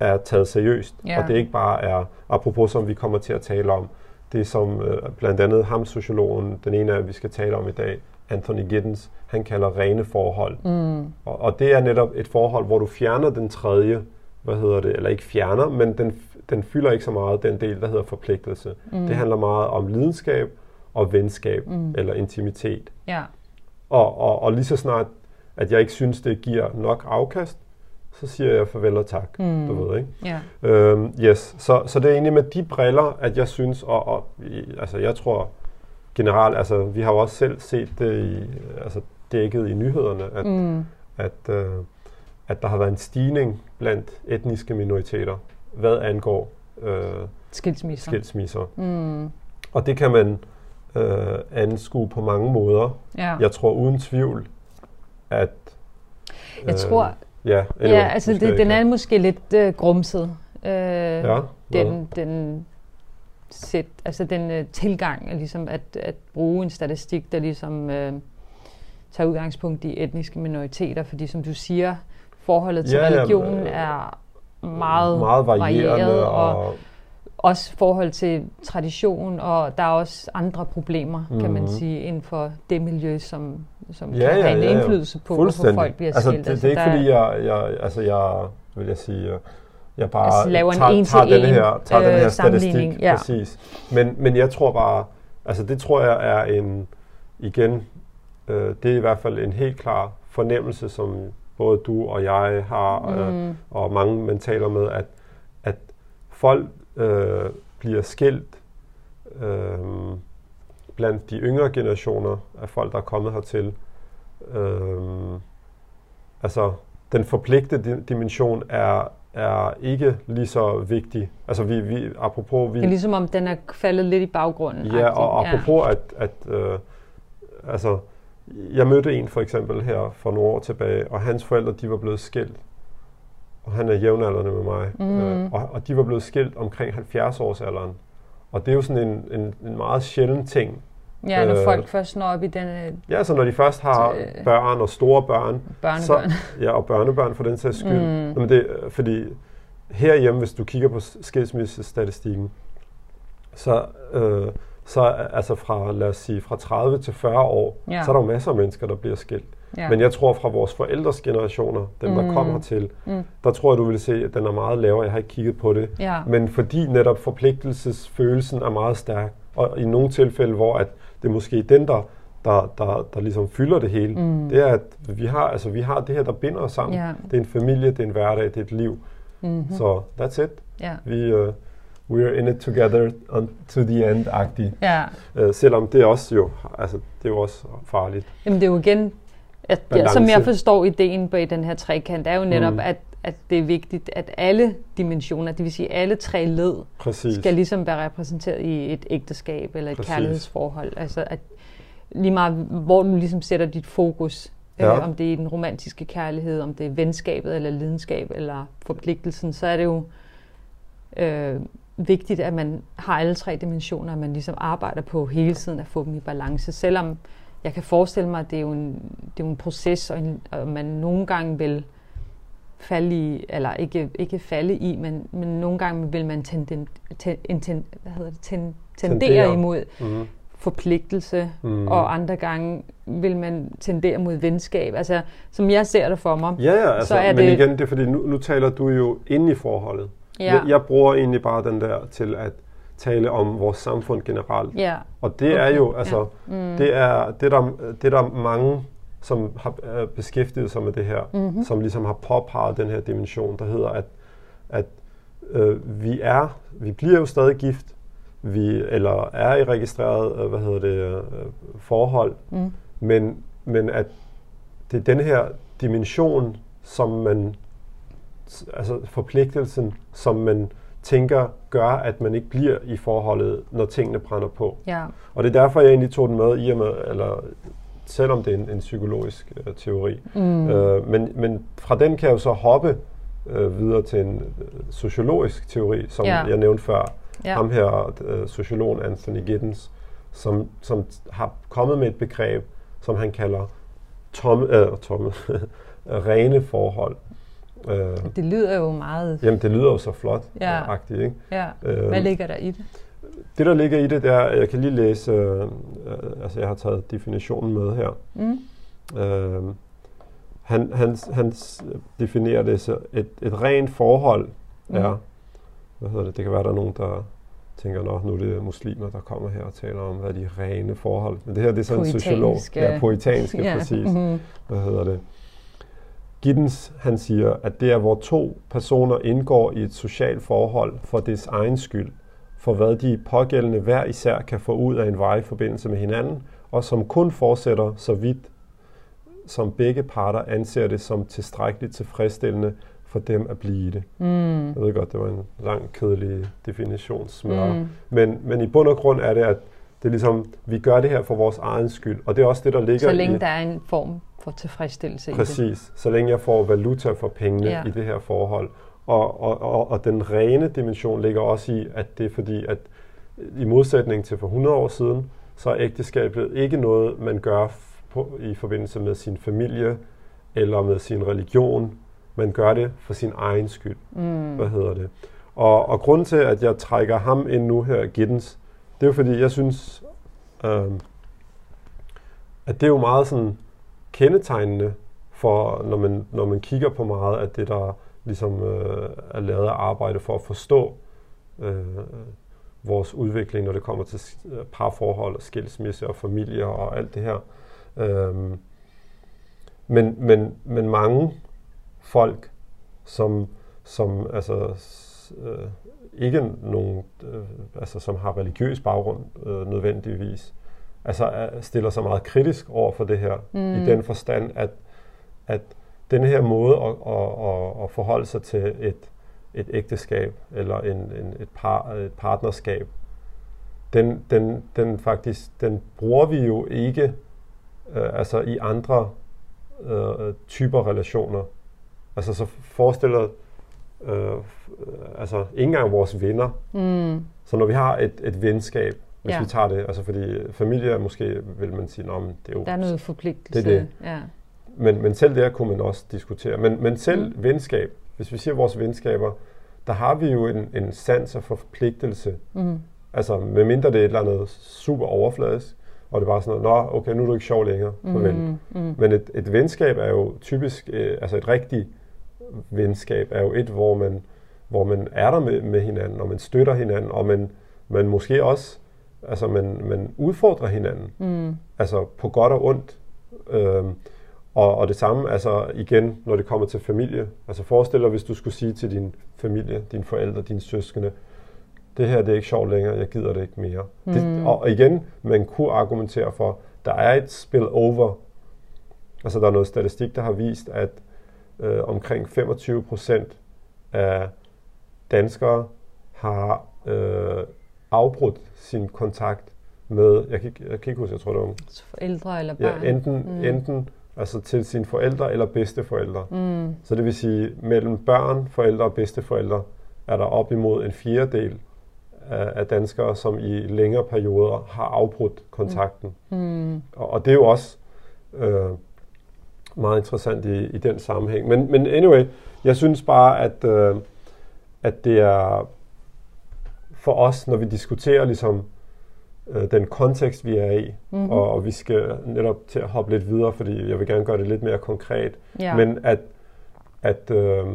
er taget seriøst, Ja. og det ikke bare er, apropos som vi kommer til at tale om, det som øh, blandt andet ham, sociologen, den ene af, vi skal tale om i dag, Anthony Giddens, han kalder rene forhold. Mm. Og, og det er netop et forhold, hvor du fjerner den tredje, hvad hedder det, eller ikke fjerner, men den, den fylder ikke så meget, den del, der hedder forpligtelse. Mm. Det handler meget om lidenskab og venskab, mm. eller intimitet. Ja. Og, og, og lige så snart, at jeg ikke synes, det giver nok afkast, så siger jeg farvel og tak, mm. du ved, ikke? Ja. Øhm, yes, så, så det er egentlig med de briller, at jeg synes, og, og altså jeg tror generelt, altså vi har jo også selv set det i, altså dækket i nyhederne, at, Mm. at, øh, at der har været en stigning blandt etniske minoriteter, hvad angår øh, Skilsmisser. skilsmisser. Mm. Og det kan man øh, anskue på mange måder. Ja. Jeg tror uden tvivl, at... Jeg tror, Ja, ja, altså det, den er måske lidt øh, grumset. Øh, Ja, den, den, sæt, altså den øh, tilgang ligesom at, at bruge en statistik, der ligesom øh, tager udgangspunkt i etniske minoriteter, fordi som du siger, forholdet til Ja, ja, religionen øh, er meget, meget varierende, varieret, og, og også forhold til tradition, og der er også andre problemer, mm-hmm. kan man Mhm. sige, inden for det miljø, som, som Ja, kan ja, have en ja, indflydelse på, hvorfor folk bliver altså, skilt. Det, det er ikke der fordi, jeg, jeg, altså jeg, vil jeg sige, jeg- jeg bare Altså, laver en tager, en tager, den en, her, tager den øh, her sammenligning, statistik, ja. præcis. Men, men jeg tror bare, altså det tror jeg er en, igen, øh, det er i hvert fald en helt klar fornemmelse, som både du og jeg har, øh, Mm. og mange man taler med, at, at folk øh, bliver skilt øh, blandt de yngre generationer af folk, der er kommet hertil. Øh, altså, den forpligtede di- dimension er, er ikke lige så vigtig. Altså, vi, vi apropos... Vi, Det er ligesom om, den er faldet lidt i baggrunden. Ja, og apropos at, at øh, altså, jeg mødte en for eksempel her for nogle år tilbage, og hans forældre, de var blevet skilt. Og han er jævnaldrende med mig. Mhm. Øh, og, og de var blevet skilt omkring 70 års alderen. Og det er jo sådan en, en, en meget sjælden ting. Ja, når øh, folk først når op i den øh, Ja, så når de først har Øh. børn og store børn, børnebørn. så, ja, og børnebørn for den sags skyld. Mm. Mm. Men det, er- fordi herhjemme, hvis du kigger på skilsmissestatistikken, så, øh, så altså fra, lad os sige, fra 30 til 40 år, Ja. så er der jo masser af mennesker, der bliver skilt. Ja. Men jeg tror fra vores forældres generationer, dem der Mm. kom hertil, Mm. der tror jeg, du vil se, at den er meget lavere. Jeg har ikke kigget på det. ja. Men fordi netop forpligtelsesfølelsen er meget stærk, og i nogle tilfælde, hvor at det er måske den, der, der, der, der ligesom fylder det hele, Mm. det er, at vi har, altså, vi har det her, der binder os sammen. Ja. Det er en familie, det er en hverdag, det er et liv. Mm-hmm. Så that's it. ja. Vi, uh, we're in it together on, to the end-agtigt. ja. Uh, selvom det er også jo, altså, det er jo også farligt. Jamen det er jo igen, at, ja, som jeg forstår ideen i den her trekant, er jo netop, Mm. mm. at, at det er vigtigt, at alle dimensioner, det vil sige alle tre led, Præcis. skal ligesom være repræsenteret i et ægteskab eller et Præcis. kærlighedsforhold. Altså at lige meget, hvor du ligesom sætter dit fokus, Ja. øh, om det er den romantiske kærlighed, om det er venskabet eller lidenskab eller forpligtelsen, så er det jo øh, vigtigt, at man har alle tre dimensioner, at man ligesom arbejder på hele tiden at få dem i balance. Selvom jeg kan forestille mig, at det er jo en, det er jo en proces, og, en, og man nogle gange vil falde i, eller ikke, ikke falde i, men, men nogle gange vil man tenden, ten, ten, hvad hedder det, ten, tendere Tendere. imod Mm-hmm. forpligtelse, Mm. mm. og andre gange vil man tendere mod venskab. Altså, som jeg ser det for mig. Ja, ja, altså, så er men det, igen, det er fordi, nu, nu taler du jo inde i forholdet. Ja. Jeg, jeg bruger egentlig bare den der til at tale om vores samfund generelt. Ja, Og det okay. er jo, altså, ja. mm. det er, det er der, det er der mange, som har øh, beskæftiget sig med det her, Mhm. som ligesom har påpeget den her dimension, der hedder, at, at øh, vi er, vi bliver jo stadig gift, vi, eller er i registreret, øh, hvad hedder det, øh, forhold, Mm. men, men at det er den her dimension, som man, altså forpligtelsen, som man tænker gør, at man ikke bliver i forholdet, når tingene brænder på. ja, Og det er derfor, jeg egentlig tog den med, i og med, eller selvom det er en, en psykologisk øh, teori. mm. Øh, men, men fra den kan jeg jo så hoppe øh, videre til en øh, sociologisk teori, som Ja. jeg nævnte før. ja. Ham her, øh, sociologen Anthony Giddens, som, som har kommet med et begreb, som han kalder tomme, øh, tomme [LAUGHS] rene forhold. Øh, det lyder jo meget... Jamen, det lyder jo så flot. Ja. Agtigt, ikke? ja. Øh, Hvad ligger der i det? Det, der ligger i det, det er, at jeg kan lige læse, øh, øh, altså jeg har taget definitionen med her. Mm. Øh, han, han, han definerer det så, et, et rent forhold mm. er, hvad hedder det, det kan være, der er nogen, der tænker, nå, nu er det muslimer, der kommer her og taler om, hvad de rene forhold. Men det her, det er sådan en sociolog. Ja, poetanske, ja. præcis. Mm-hmm. Hvad hedder det? Giddens, han siger, at det er, hvor to personer indgår i et socialt forhold for dets egen skyld, for hvad de pågældende hver især kan få ud af en vejforbindelse med hinanden, og som kun fortsætter så vidt, som begge parter anser det som tilstrækkeligt tilfredsstillende for dem at blive det. Mm. Jeg ved godt, det var en lang, kedelig definitionsmør. Mm. Men, men i bund og grund er det, at det er ligesom, vi gør det her for vores egen skyld. Og det er også det, der ligger Så længe i, der er en form for tilfredsstillelse præcis, i det. Præcis. Så længe jeg får valuta for pengene ja. i det her forhold. Og, og, og, og den rene dimension ligger også i, at det er fordi, at i modsætning til for 100 år siden, så er ægteskabet ikke noget, man gør på, i forbindelse med sin familie eller med sin religion. Man gør det for sin egen skyld. Mm. Hvad hedder det? Og, og grunden til, at jeg trækker ham ind nu her, Giddens, det er jo fordi, jeg synes, øh, at det er jo meget sådan kendetegnende for, når man, når man kigger på meget af det, der ligesom øh, er lavet af arbejde for at forstå øh, vores udvikling, når det kommer til øh, parforhold og skilsmisse og familier og alt det her. Øhm, men, men, men mange folk, som, som altså, øh, ikke nogen, øh, altså, som har religiøs baggrund øh, nødvendigvis, altså stiller sig meget kritisk over for det her, mm. i den forstand, at, at den her måde at, at, at, at forholde sig til et, et ægteskab eller en, en, et, par, et partnerskab, den, den, den faktisk, den bruger vi jo ikke øh, altså i andre øh, typer relationer. Altså så forestiller øh, altså ikke engang vores venner. Mm. Så når vi har et, et venskab, hvis ja. vi tager det, altså fordi familie måske vil man sige, at det er jo... Der er noget forpligtelse. Det er det. Ja. Men, men selv der kunne man også diskutere. Men, men selv mm. venskab, hvis vi siger vores venskaber, der har vi jo en, en sans og forpligtelse. Mm. Altså, medmindre det er et eller andet super overfladisk, og det er bare sådan noget, nå, okay, nu er du ikke sjov længere, farvel. Mm, mm. Men et, et venskab er jo typisk, øh, altså et rigtigt venskab er jo et, hvor man, hvor man er der med, med hinanden, og man støtter hinanden, og man, man måske også, altså man, man udfordrer hinanden, mm. altså på godt og ondt. Øhm, og, og det samme, altså igen, når det kommer til familie. Altså forestil dig, hvis du skulle sige til din familie, dine forældre, dine søskende, det her det er ikke sjovt længere, jeg gider det ikke mere. Mm. Det, og igen, man kunne argumentere for, der er et spill over. Altså der er noget statistik, der har vist, at øh, omkring 25 procent af danskere har øh, afbrudt sin kontakt med, jeg kan, jeg kan ikke huske, jeg tror det var... Forældre eller børn. Ja, enten, mm. enten altså til sine forældre eller bedsteforældre. Mm. Så det vil sige, mellem børn, forældre og bedsteforældre er der op imod en fjerdedel af, af danskere, som i længere perioder har afbrudt kontakten. Mm. Og, og det er jo også øh, meget interessant i, i den sammenhæng. Men, men anyway, jeg synes bare, at, øh, at det er for os, når vi diskuterer ligesom øh, den kontekst, vi er i, mm-hmm. og, og vi skal netop til at hoppe lidt videre, fordi jeg vil gerne gøre det lidt mere konkret, ja. men at, at, øh,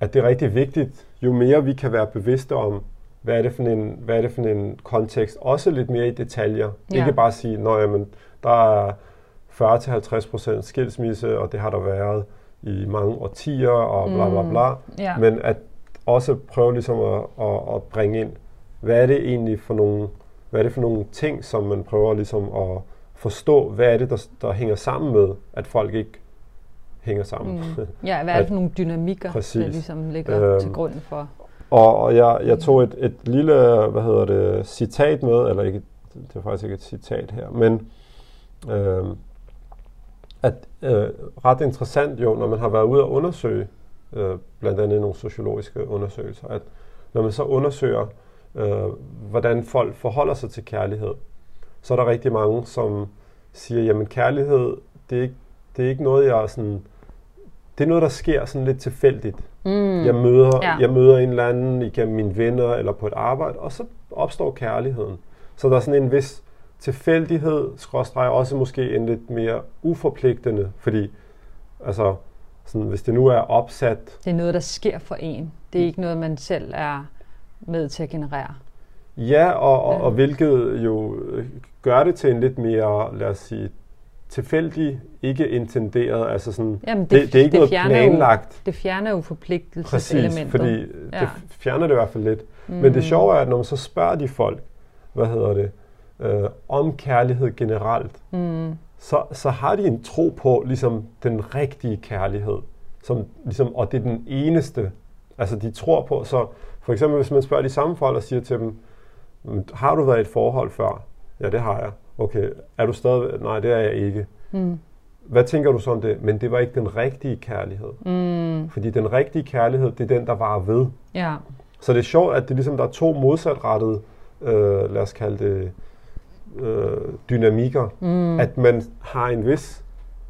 at det er rigtig vigtigt, jo mere vi kan være bevidste om, hvad er det for en, hvad er det for en kontekst, også lidt mere i detaljer. Ja. Ikke bare sige, at der er 40-50% skilsmisse, og det har der været i mange årtier, og bla bla bla. Mm. Ja. Men at også prøve ligesom at, at, at bringe ind, hvad er det egentlig for nogle, hvad er det for nogle ting, som man prøver ligesom at forstå, hvad er det, der, der hænger sammen med, at folk ikke hænger sammen. Mm. Ja, [LAUGHS] hvad er det for nogle dynamikker, præcis. der ligesom ligger øhm, til grund for? Og, og jeg, jeg tog et, et lille, hvad hedder det, citat med, eller ikke, det er faktisk ikke et citat her, men øh, at øh, ret interessant jo, når man har været ude og undersøge, øh, blandt andet nogle sociologiske undersøgelser, at når man så undersøger, øh, hvordan folk forholder sig til kærlighed, så er der rigtig mange, som siger, jamen kærlighed, det er ikke, det er ikke noget, jeg sådan det er noget, der sker sådan lidt tilfældigt. Mm. Jeg, møder, ja. jeg møder en eller anden igennem mine venner eller på et arbejde, og så opstår kærligheden. Så der er sådan en vis tilfældighed, skråstrej også måske en lidt mere uforpligtende, fordi altså, sådan, hvis det nu er opsat... Det er noget, der sker for en. Det er ikke noget, man selv er med til at generere. Ja, og, og, og hvilket jo gør det til en lidt mere, lad os sige, tilfældig, ikke intenderet, altså sådan, Jamen det, det, det er ikke det noget planlagt. Jo, det fjerner jo forpligtelseselementet. Præcis, fordi ja. det fjerner det i hvert fald lidt. Mm. Men det sjove er, at når man så spørger de folk, hvad hedder det, øh, om kærlighed generelt, mm. Så, så har de en tro på ligesom den rigtige kærlighed, som, ligesom, og det er den eneste, altså de tror på, så for eksempel hvis man spørger de samme folk og siger til dem, har du været i et forhold før? Ja, det har jeg. Okay, er du stadig... Nej, det er jeg ikke. Mm. Hvad tænker du så om det? Men det var ikke den rigtige kærlighed. Mm. Fordi den rigtige kærlighed, det er den, der var ved. Ja. Så det er sjovt, at det ligesom, der er to modsatrettede, øh, lad os kalde det, øh, dynamikker. Mm. At man har en vis,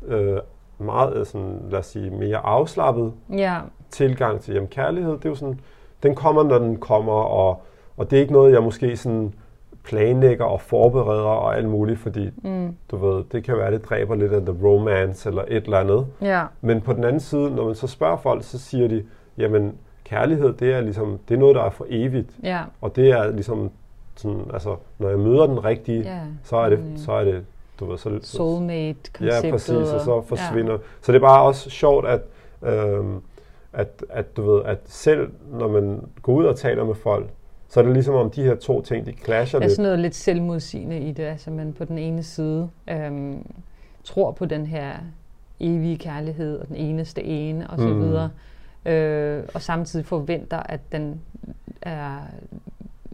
øh, meget sådan, lad os sige, mere afslappet ja. tilgang til jamen, kærlighed. Det er jo sådan, den kommer, når den kommer, og, og det er ikke noget, jeg måske sådan planlægger og forbereder og alt muligt, fordi mm. du ved, det kan være, det dræber lidt af the romance eller et eller andet. Ja. Men på den anden side, når man så spørger folk, så siger de, jamen kærlighed, det er ligesom, det er noget, der er for evigt. Ja. Og det er ligesom sådan, altså, når jeg møder den rigtige, ja. så er det, mm. så er det, du ved, så... Soulmate-konceptet. Ja, præcis, og så forsvinder. Ja. Så det er bare også sjovt, at, øhm, at, at, du ved, at selv når man går ud og taler med folk, så er det ligesom om de her to ting, de clasher lidt. Der er sådan noget lidt selvmodsigende i det, altså man på den ene side øhm, tror på den her evige kærlighed, og den eneste ene, og så mm. videre, øh, og samtidig forventer, at den er,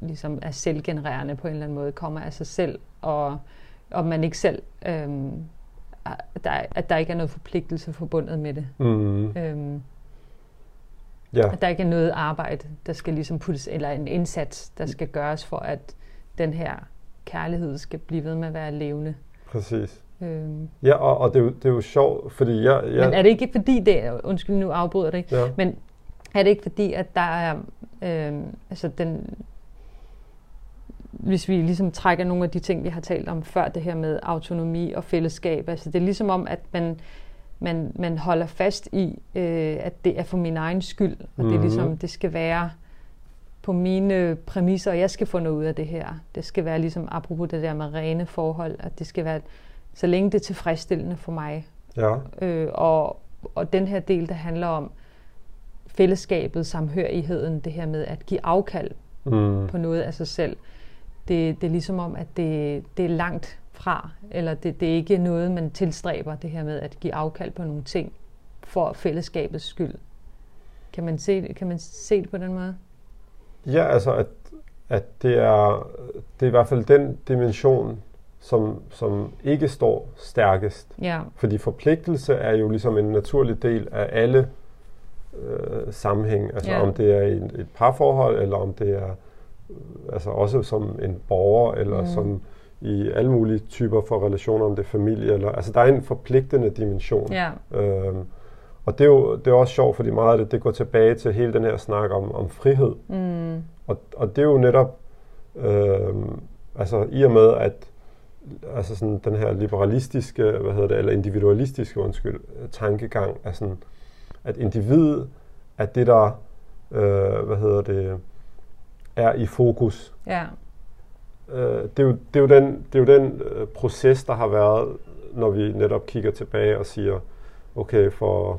ligesom er selvgenererende på en eller anden måde, kommer af sig selv, og, og man ikke selv, øhm, at, der, at der ikke er noget forpligtelse forbundet med det. Mm. Øhm, Ja. At der ikke er noget arbejde, der skal ligesom puttes, eller en indsats, der skal gøres for, at den her kærlighed skal blive ved med at være levende. Præcis. Øhm. Ja, og, og det, er jo, det er jo sjovt, fordi jeg, jeg... Men er det ikke fordi det er, undskyld nu afbryder det ikke, ja. men er det ikke fordi, at der er, øhm, altså den, hvis vi ligesom trækker nogle af de ting, vi har talt om før, det her med autonomi og fællesskab, altså det er ligesom om, at man, man, man holder fast i, øh, at det er for min egen skyld, og mm-hmm. det er mhm. ligesom, det skal være på mine præmisser, og jeg skal få noget ud af det her. Det skal være ligesom, apropos det der med rene forhold, at det skal være, så længe det er tilfredsstillende for mig. Ja. Øh, og, og den her del, der handler om fællesskabet, samhørigheden, det her med at give afkald mm. på noget af sig selv, det, det er ligesom om, at det, det er langt fra, eller det, det er ikke noget, man tilstræber, det her med at give afkald på nogle ting for fællesskabets skyld. Kan man se, kan man se det på den måde? Ja, altså at, at det, er, det er i hvert fald den dimension, som, som ikke står stærkest. Ja. Fordi forpligtelse er jo ligesom en naturlig del af alle øh, sammenhæng. Altså ja. om det er et, et parforhold, eller om det er altså også som en borger, eller mm. som i alle mulige typer for relationer, om det er familie, eller, altså der er en forpligtende dimension. Ja. Øhm, og det er jo det er også sjovt, fordi meget af det, det går tilbage til hele den her snak om, om frihed. Mm. Og, og det er jo netop, øhm, altså i og med, at altså sådan den her liberalistiske, hvad hedder det, eller individualistiske, undskyld, tankegang, er sådan, at individet er det, der, øh, hvad hedder det, er i fokus. Ja øh, det, er jo, det, er jo den, det er jo den øh, proces, der har været, når vi netop kigger tilbage og siger, okay, for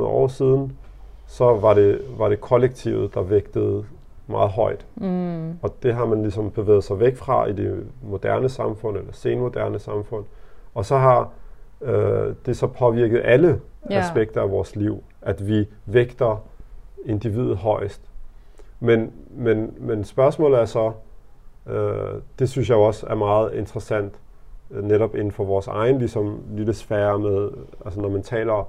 100-200 år siden, så var det, var det kollektivet, der vægtede meget højt. Mm. Og det har man ligesom bevæget sig væk fra i det moderne samfund, eller senmoderne samfund. Og så har øh, det så påvirket alle yeah. aspekter af vores liv, at vi vægter individet højst. Men, men, men spørgsmålet er så, Øh, det synes jeg også er meget interessant, øh, netop inden for vores egen ligesom, lille sfære med, altså når man taler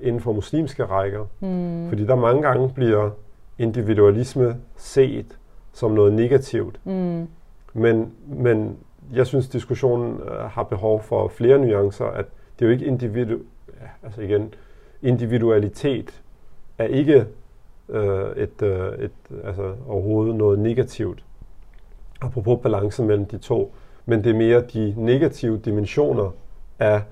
inden for muslimske rækker. Mm. Fordi der mange gange bliver individualisme set som noget negativt. Mm. Men, men jeg synes, diskussionen øh, har behov for flere nuancer, at det er jo ikke individu... Ja, altså igen, individualitet er ikke øh, et, øh, et, altså overhovedet noget negativt, apropos balancen mellem de to, men det er mere de negative dimensioner af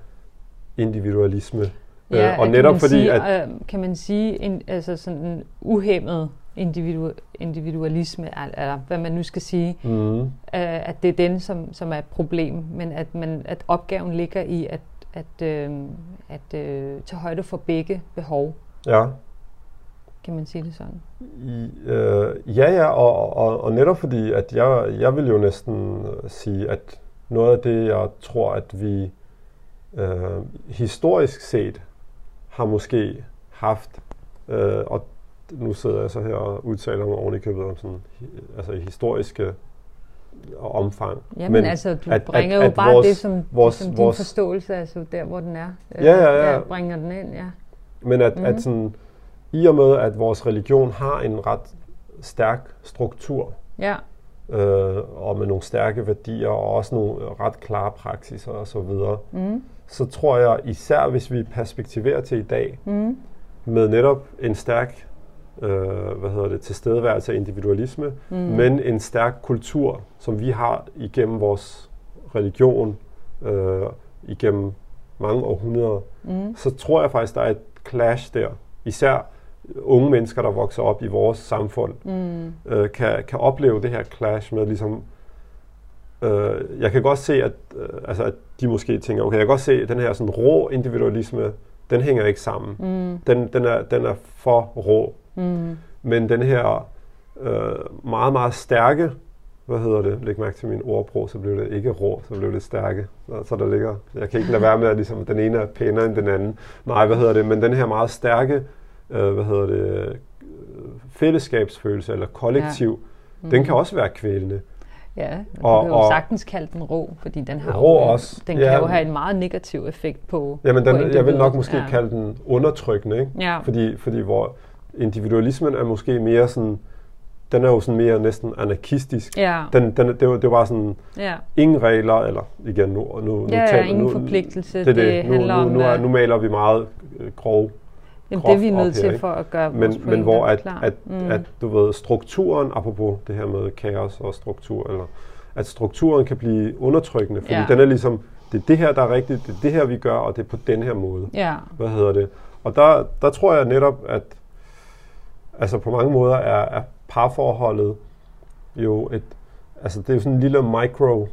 individualisme. Ja, øh, og netop fordi, sige, at... Øh, kan man sige, en, altså sådan en uhemmet individu, individualisme, eller hvad man nu skal sige, mm. øh, at det er den, som, som er et problem, men at, man, at opgaven ligger i at, at, øh, at øh, tage højde for begge behov. Ja. Kan man sige det sådan? I, øh, ja, ja, og, og, og netop fordi, at jeg, jeg vil jo næsten sige, at noget af det, jeg tror, at vi øh, historisk set har måske haft, øh, og nu sidder jeg så her og udtaler mig oven i købet om sådan, altså historiske omfang. Jamen Men altså, du at, bringer at, jo at bare vores, det som, vores, som din vores, forståelse, altså der hvor den er. Ja, ja, ja. ja bringer den ind, ja. Men at, mm-hmm. at sådan, i og med, at vores religion har en ret stærk struktur, ja. øh, og med nogle stærke værdier, og også nogle ret klare praksiser og så videre, mm. så tror jeg, især hvis vi perspektiverer til i dag, mm. med netop en stærk øh, hvad hedder det, tilstedeværelse af individualisme, mm. men en stærk kultur, som vi har igennem vores religion, øh, igennem mange århundreder, mm. så tror jeg faktisk, der er et clash der. Især unge mennesker, der vokser op i vores samfund, mm. øh, kan, kan opleve det her clash med ligesom, øh, jeg kan godt se, at, øh, altså, at de måske tænker, okay, jeg kan godt se, at den her sådan rå individualisme, den hænger ikke sammen. Mm. Den, den, er, den er for rå. Mm. Men den her øh, meget, meget stærke, hvad hedder det, læg mærke til min ordbrug, så blev det ikke rå, så blev det stærke. Så der ligger, jeg kan ikke lade være med, at ligesom, den ene er pænere end den anden. Nej, hvad hedder det, men den her meget stærke, øh, hvad hedder det, fællesskabsfølelse eller kollektiv, ja. mm. den kan også være kvælende. Ja, og du kan jo sagtens kalde den rå, fordi den har rå jo, også. den kan ja, jo have en meget negativ effekt på Jamen, den, på jeg vil nok måske ja. kalde den undertrykkende, ikke? Ja. Fordi, fordi hvor individualismen er måske mere sådan, den er jo sådan mere næsten anarkistisk. Ja. Den, den, det, var, det var sådan, ja. ingen regler, eller igen nu, nu, nu ja, taler, ingen nu, forpligtelse. Det, det, det nu, handler nu, nu, nu, er, nu maler vi meget øh, grov Jamen, det er vi nødt til her, for at gøre men, men hvor at, klar. At, mm. at, du ved, strukturen, apropos det her med kaos og struktur, eller at strukturen kan blive undertrykkende, fordi ja. den er ligesom, det er det her, der er rigtigt, det er det her, vi gør, og det er på den her måde. Ja. Hvad hedder det? Og der, der tror jeg netop, at altså på mange måder er, er parforholdet jo et, altså det er jo sådan en lille micro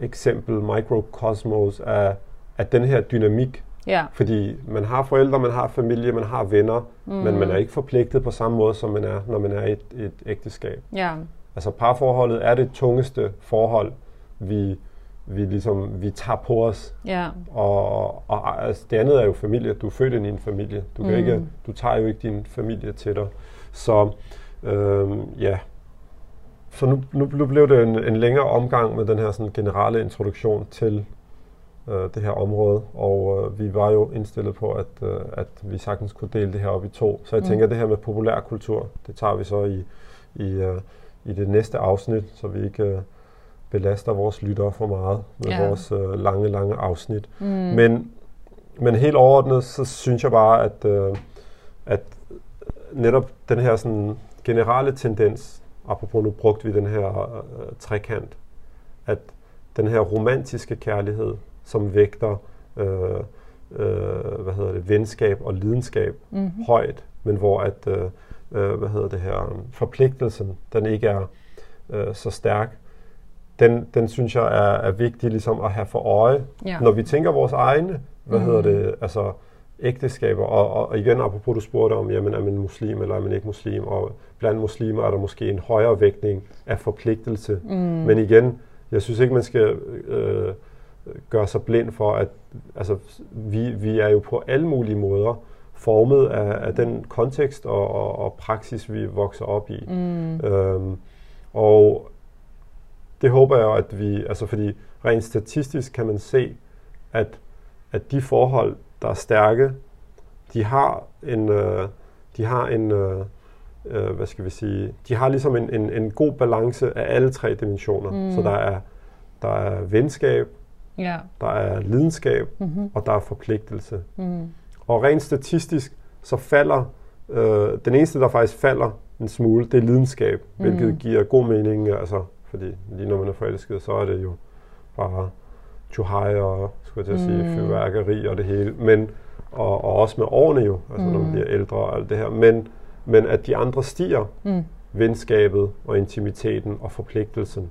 eksempel, mikrokosmos af, af den her dynamik. Ja. Fordi man har forældre, man har familie, man har venner, mm. men man er ikke forpligtet på samme måde, som man er, når man er i et, et ægteskab. Ja. Altså parforholdet er det tungeste forhold, vi, vi ligesom vi tager på os. Ja. Og, og altså, det andet er jo familie. Du er født ind i en familie. Du, kan mm. ikke, du tager jo ikke din familie til dig. Så øhm, ja. Så nu, nu, blev det en, en længere omgang med den her sådan, generelle introduktion til øh, det her område, og øh, vi var jo indstillet på, at, øh, at vi sagtens kunne dele det her op i to. Så jeg mm. tænker, at det her med populærkultur, det tager vi så i, i, øh, i det næste afsnit, så vi ikke øh, belaster vores lyttere for meget med ja. vores øh, lange, lange afsnit. Mm. Men, men helt overordnet, så synes jeg bare, at, øh, at netop den her sådan, generelle tendens, apropos nu brugte vi den her øh, trekant, at den her romantiske kærlighed, som vægter øh, øh, hvad hedder det, venskab og lidenskab mm-hmm. højt, men hvor at øh, øh, hvad hedder det her, forpligtelsen, den ikke er øh, så stærk, den, den synes jeg er, er vigtig ligesom at have for øje, ja. når vi tænker vores egne, hvad mm. hedder det, altså ægteskaber, og, og, og igen apropos du spurgte om, jamen er man muslim eller er man ikke muslim, og blandt muslimer er der måske en højere vægtning af forpligtelse, mm. men igen, jeg synes ikke man skal øh, gøre sig blind for, at altså, vi, vi er jo på alle mulige måder formet af, af den kontekst og, og, og praksis, vi vokser op i. Mm. Øhm, og det håber jeg at vi, altså fordi rent statistisk kan man se, at, at de forhold, der er stærke, de har en, øh, de har en, øh, øh, hvad skal vi sige, de har ligesom en, en, en god balance af alle tre dimensioner. Mm. Så der er, der er venskab, ja. der er lidenskab, mm-hmm. og der er forpligtelse. Mm. Og rent statistisk, så falder, øh, den eneste, der faktisk falder en smule, det er lidenskab, mm. hvilket giver god mening, altså, fordi lige når man er forelsket, så er det jo bare tjuhaj og, skulle jeg til at sige, mm. fyrværkeri og det hele, men, og, og også med årene jo, altså mm. når man mm. bliver ældre og alt det her, men, men at de andre stiger, mm. venskabet og intimiteten og forpligtelsen,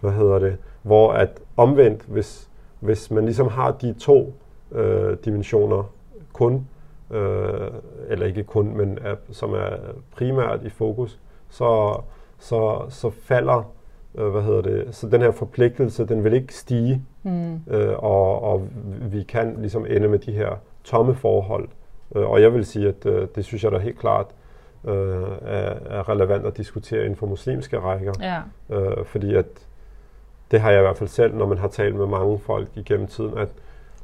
hvad hedder det, hvor at omvendt, hvis, hvis man ligesom har de to øh, dimensioner kun, øh, eller ikke kun, men er, som er primært i fokus, så, så, så falder øh, hvad hedder det, så den her forpligtelse, den vil ikke stige, mm. øh, og, og vi kan ligesom ende med de her tomme forhold. Øh, og jeg vil sige, at øh, det synes jeg da helt klart øh, er, er relevant at diskutere inden for muslimske rækker. Ja. Øh, fordi at det har jeg i hvert fald selv, når man har talt med mange folk igennem tiden, at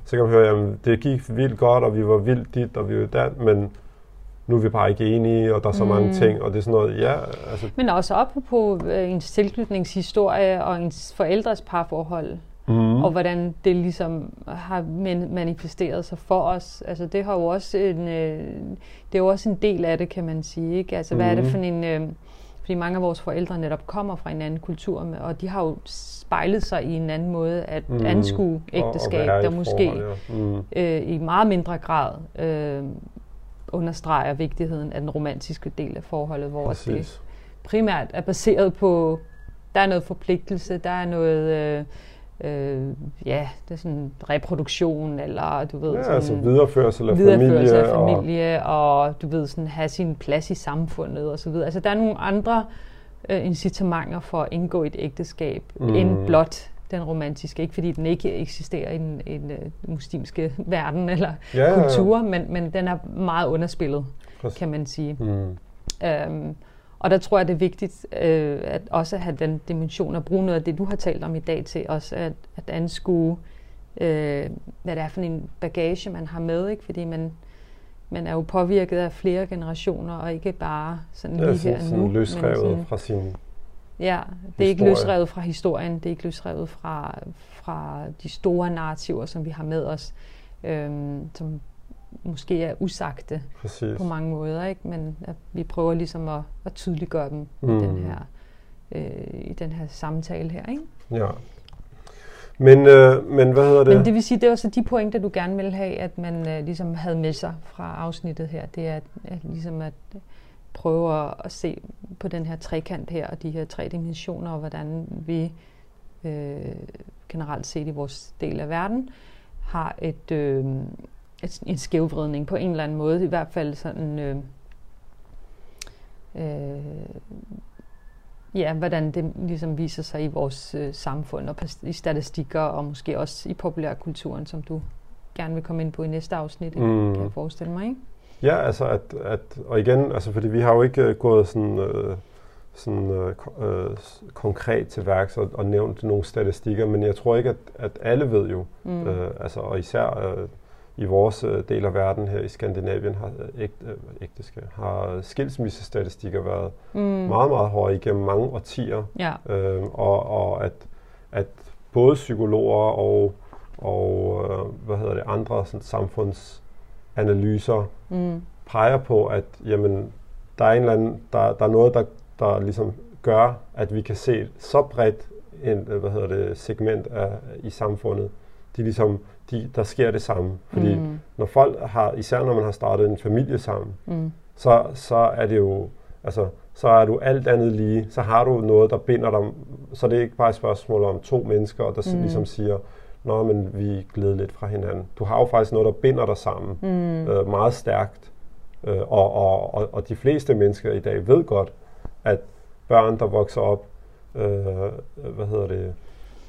så kan man høre, at det gik vildt godt, og vi var vildt dit, og vi var dat, men nu er vi bare ikke enige, og der er så mm. mange ting, og det er sådan noget, ja. Altså. Men også op på øh, ens tilknytningshistorie og ens forældres parforhold, mm. og hvordan det ligesom har manifesteret sig for os. Altså det har jo også en, øh, det er jo også en del af det, kan man sige. Ikke? Altså hvad mm. er det for en... Fordi mange af vores forældre netop kommer fra en anden kultur, og de har jo spejlet sig i en anden måde at mm. anskue ægteskab, der måske forhold, ja. mm. øh, i meget mindre grad øh, understreger vigtigheden af den romantiske del af forholdet, hvor Præcis. det primært er baseret på, der er noget forpligtelse, der er noget... Øh, øh, ja, det er sådan reproduktion, eller du ved... Ja, sådan, altså videreførsel af videreførelse familie. af familie, og, og du ved, sådan have sin plads i samfundet, og så videre. Altså, der er nogle andre øh, incitamenter for at indgå et ægteskab, mm. end blot den romantiske. Ikke fordi den ikke eksisterer i den, i den uh, muslimske verden eller ja, kultur, ja. Men, men den er meget underspillet, Præcis. kan man sige. Mm. Øhm, og der tror jeg, det er vigtigt øh, at også have den dimension og bruge noget af det, du har talt om i dag til også at, at anskue, øh, hvad det er for en bagage, man har med. Ikke? Fordi man, man er jo påvirket af flere generationer, og ikke bare sådan lige her sådan, nu. løsrevet sådan, fra sin Ja, det er ikke løsrevet fra historien, det er ikke løsrevet fra, fra de store narrativer, som vi har med os, øhm, som måske er usagte Præcis. på mange måder, ikke? men at vi prøver ligesom at, at tydeliggøre dem mm. i, den her, øh, i den her samtale her. Ikke? Ja. Men, øh, men hvad hedder det? Men det vil sige, det er også de pointer, du gerne vil have, at man øh, ligesom havde med sig fra afsnittet her. Det er at, at, ligesom at prøve at se på den her trekant her, og de her tre dimensioner, og hvordan vi øh, generelt set i vores del af verden har et, øh, et, en skævvridning på en eller anden måde, i hvert fald sådan, øh, øh, ja, hvordan det ligesom viser sig i vores øh, samfund og i statistikker, og måske også i populærkulturen, som du gerne vil komme ind på i næste afsnit, mm. kan jeg forestille mig, ikke? Ja, altså at, at og igen, altså fordi vi har jo ikke gået sådan, øh, sådan øh, øh, konkret til værks og, og nævnt nogle statistikker, men jeg tror ikke, at, at alle ved jo, mm. øh, altså og især øh, i vores øh, del af verden her i Skandinavien har øh, ægte, øh, ægteske, har skilsmissestatistikker været mm. meget, meget høje igennem mange årtier. Ja. Øh, og, og at, at både psykologer og, og øh, hvad hedder det, andre sådan, samfundsanalyser mm. peger på, at jamen, der er en eller anden, der, der er noget, der, der ligesom gør, at vi kan se så bredt en, hvad hedder det, segment af, i samfundet. De ligesom de, der sker det samme. Fordi mm. når folk har, især når man har startet en familie sammen, mm. så, så er det jo, altså, så er du alt andet lige, så har du noget, der binder dig, så det er ikke bare et spørgsmål om to mennesker, der mm. ligesom siger, Nå, men vi glæder lidt fra hinanden. Du har jo faktisk noget, der binder dig sammen mm. øh, meget stærkt. Øh, og, og, og, og de fleste mennesker i dag ved godt, at børn, der vokser op, øh, hvad hedder det,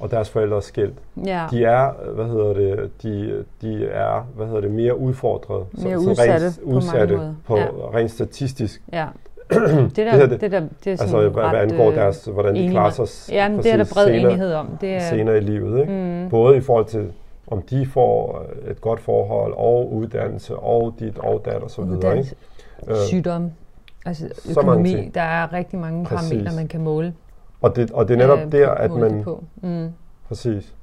og deres forældre er skilt. Ja. De er, hvad hedder det, de, de er, hvad hedder det, mere udfordret. Mere så, udsatte, rent, på udsatte mange på, ja. rent statistisk. Ja. [CLEARS THROAT] det, der, det, det, der, det er altså, hvad, hvad angår øh, deres, hvordan de klarer sig ja, men det er der bred senere, enighed om. Det er, senere i livet. Ikke? Mm. Både i forhold til, om de får et godt forhold, og uddannelse, og dit, og dat, og så videre. Ikke? Øh, Sygdom, altså økonomi. Der er rigtig mange parametre, man kan måle. Og det, og det er netop øh, der, at man... På. Mm. Præcis.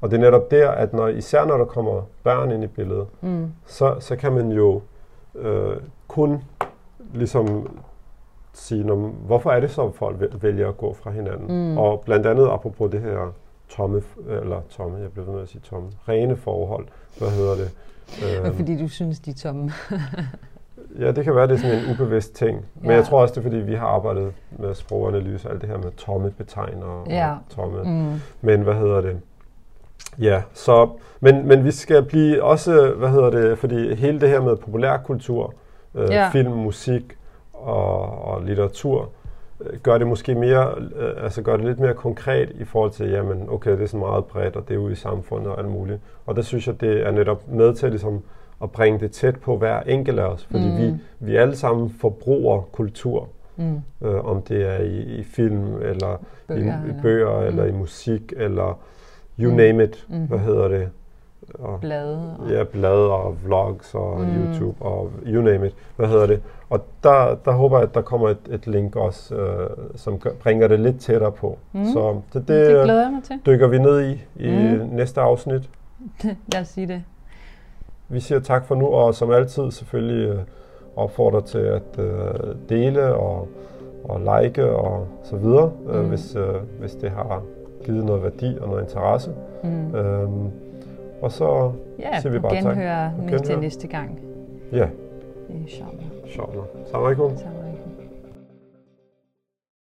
Og det er netop der, at når, især når der kommer børn ind i billedet, mm. så, så kan man jo øh, kun ligesom sige, når, hvorfor er det så, at folk vælger at gå fra hinanden? Mm. Og blandt andet apropos det her tomme, eller tomme, jeg bliver ved med at sige tomme, rene forhold, hvad hedder det? Øh, fordi du synes, de er tomme. [LAUGHS] ja, det kan være, det er sådan en ubevidst ting. Men ja. jeg tror også, det er, fordi vi har arbejdet med sproganalyse, alt det her med tomme betegner ja. og tomme. Mm. Men hvad hedder det? Ja, så, men, men vi skal blive også, hvad hedder det, fordi hele det her med populærkultur, øh, ja. film, musik og, og litteratur, øh, gør det måske mere, øh, altså gør det lidt mere konkret i forhold til, jamen okay, det er så meget bredt, og det er ude i samfundet og alt muligt. Og der synes jeg, det er netop med til ligesom, at bringe det tæt på hver enkelt af os, fordi mm. vi, vi alle sammen forbruger kultur. Mm. Øh, om det er i, i film, eller bøger, i, i bøger, eller, eller mm. i musik, eller you mm. name it, mm. hvad hedder det? Og, blade. Og... Ja, blade og vlogs og mm. YouTube og you name it, hvad hedder det? Og der, der håber jeg, at der kommer et, et link også, øh, som bringer det lidt tættere på. Mm. Så det, det, det glæder jeg mig til. dykker vi ned i i mm. næste afsnit. [LAUGHS] Lad os sige det. Vi siger tak for nu, og som altid selvfølgelig øh, opfordrer til at øh, dele og, og like og så videre, øh, mm. hvis, hvis det har givet noget værdi og noget interesse. Mm. Øhm, og så ja, siger vi bare genhøre tak. Genhøre næste gang. Ja. Inshallah. Inshallah. Salam alaikum.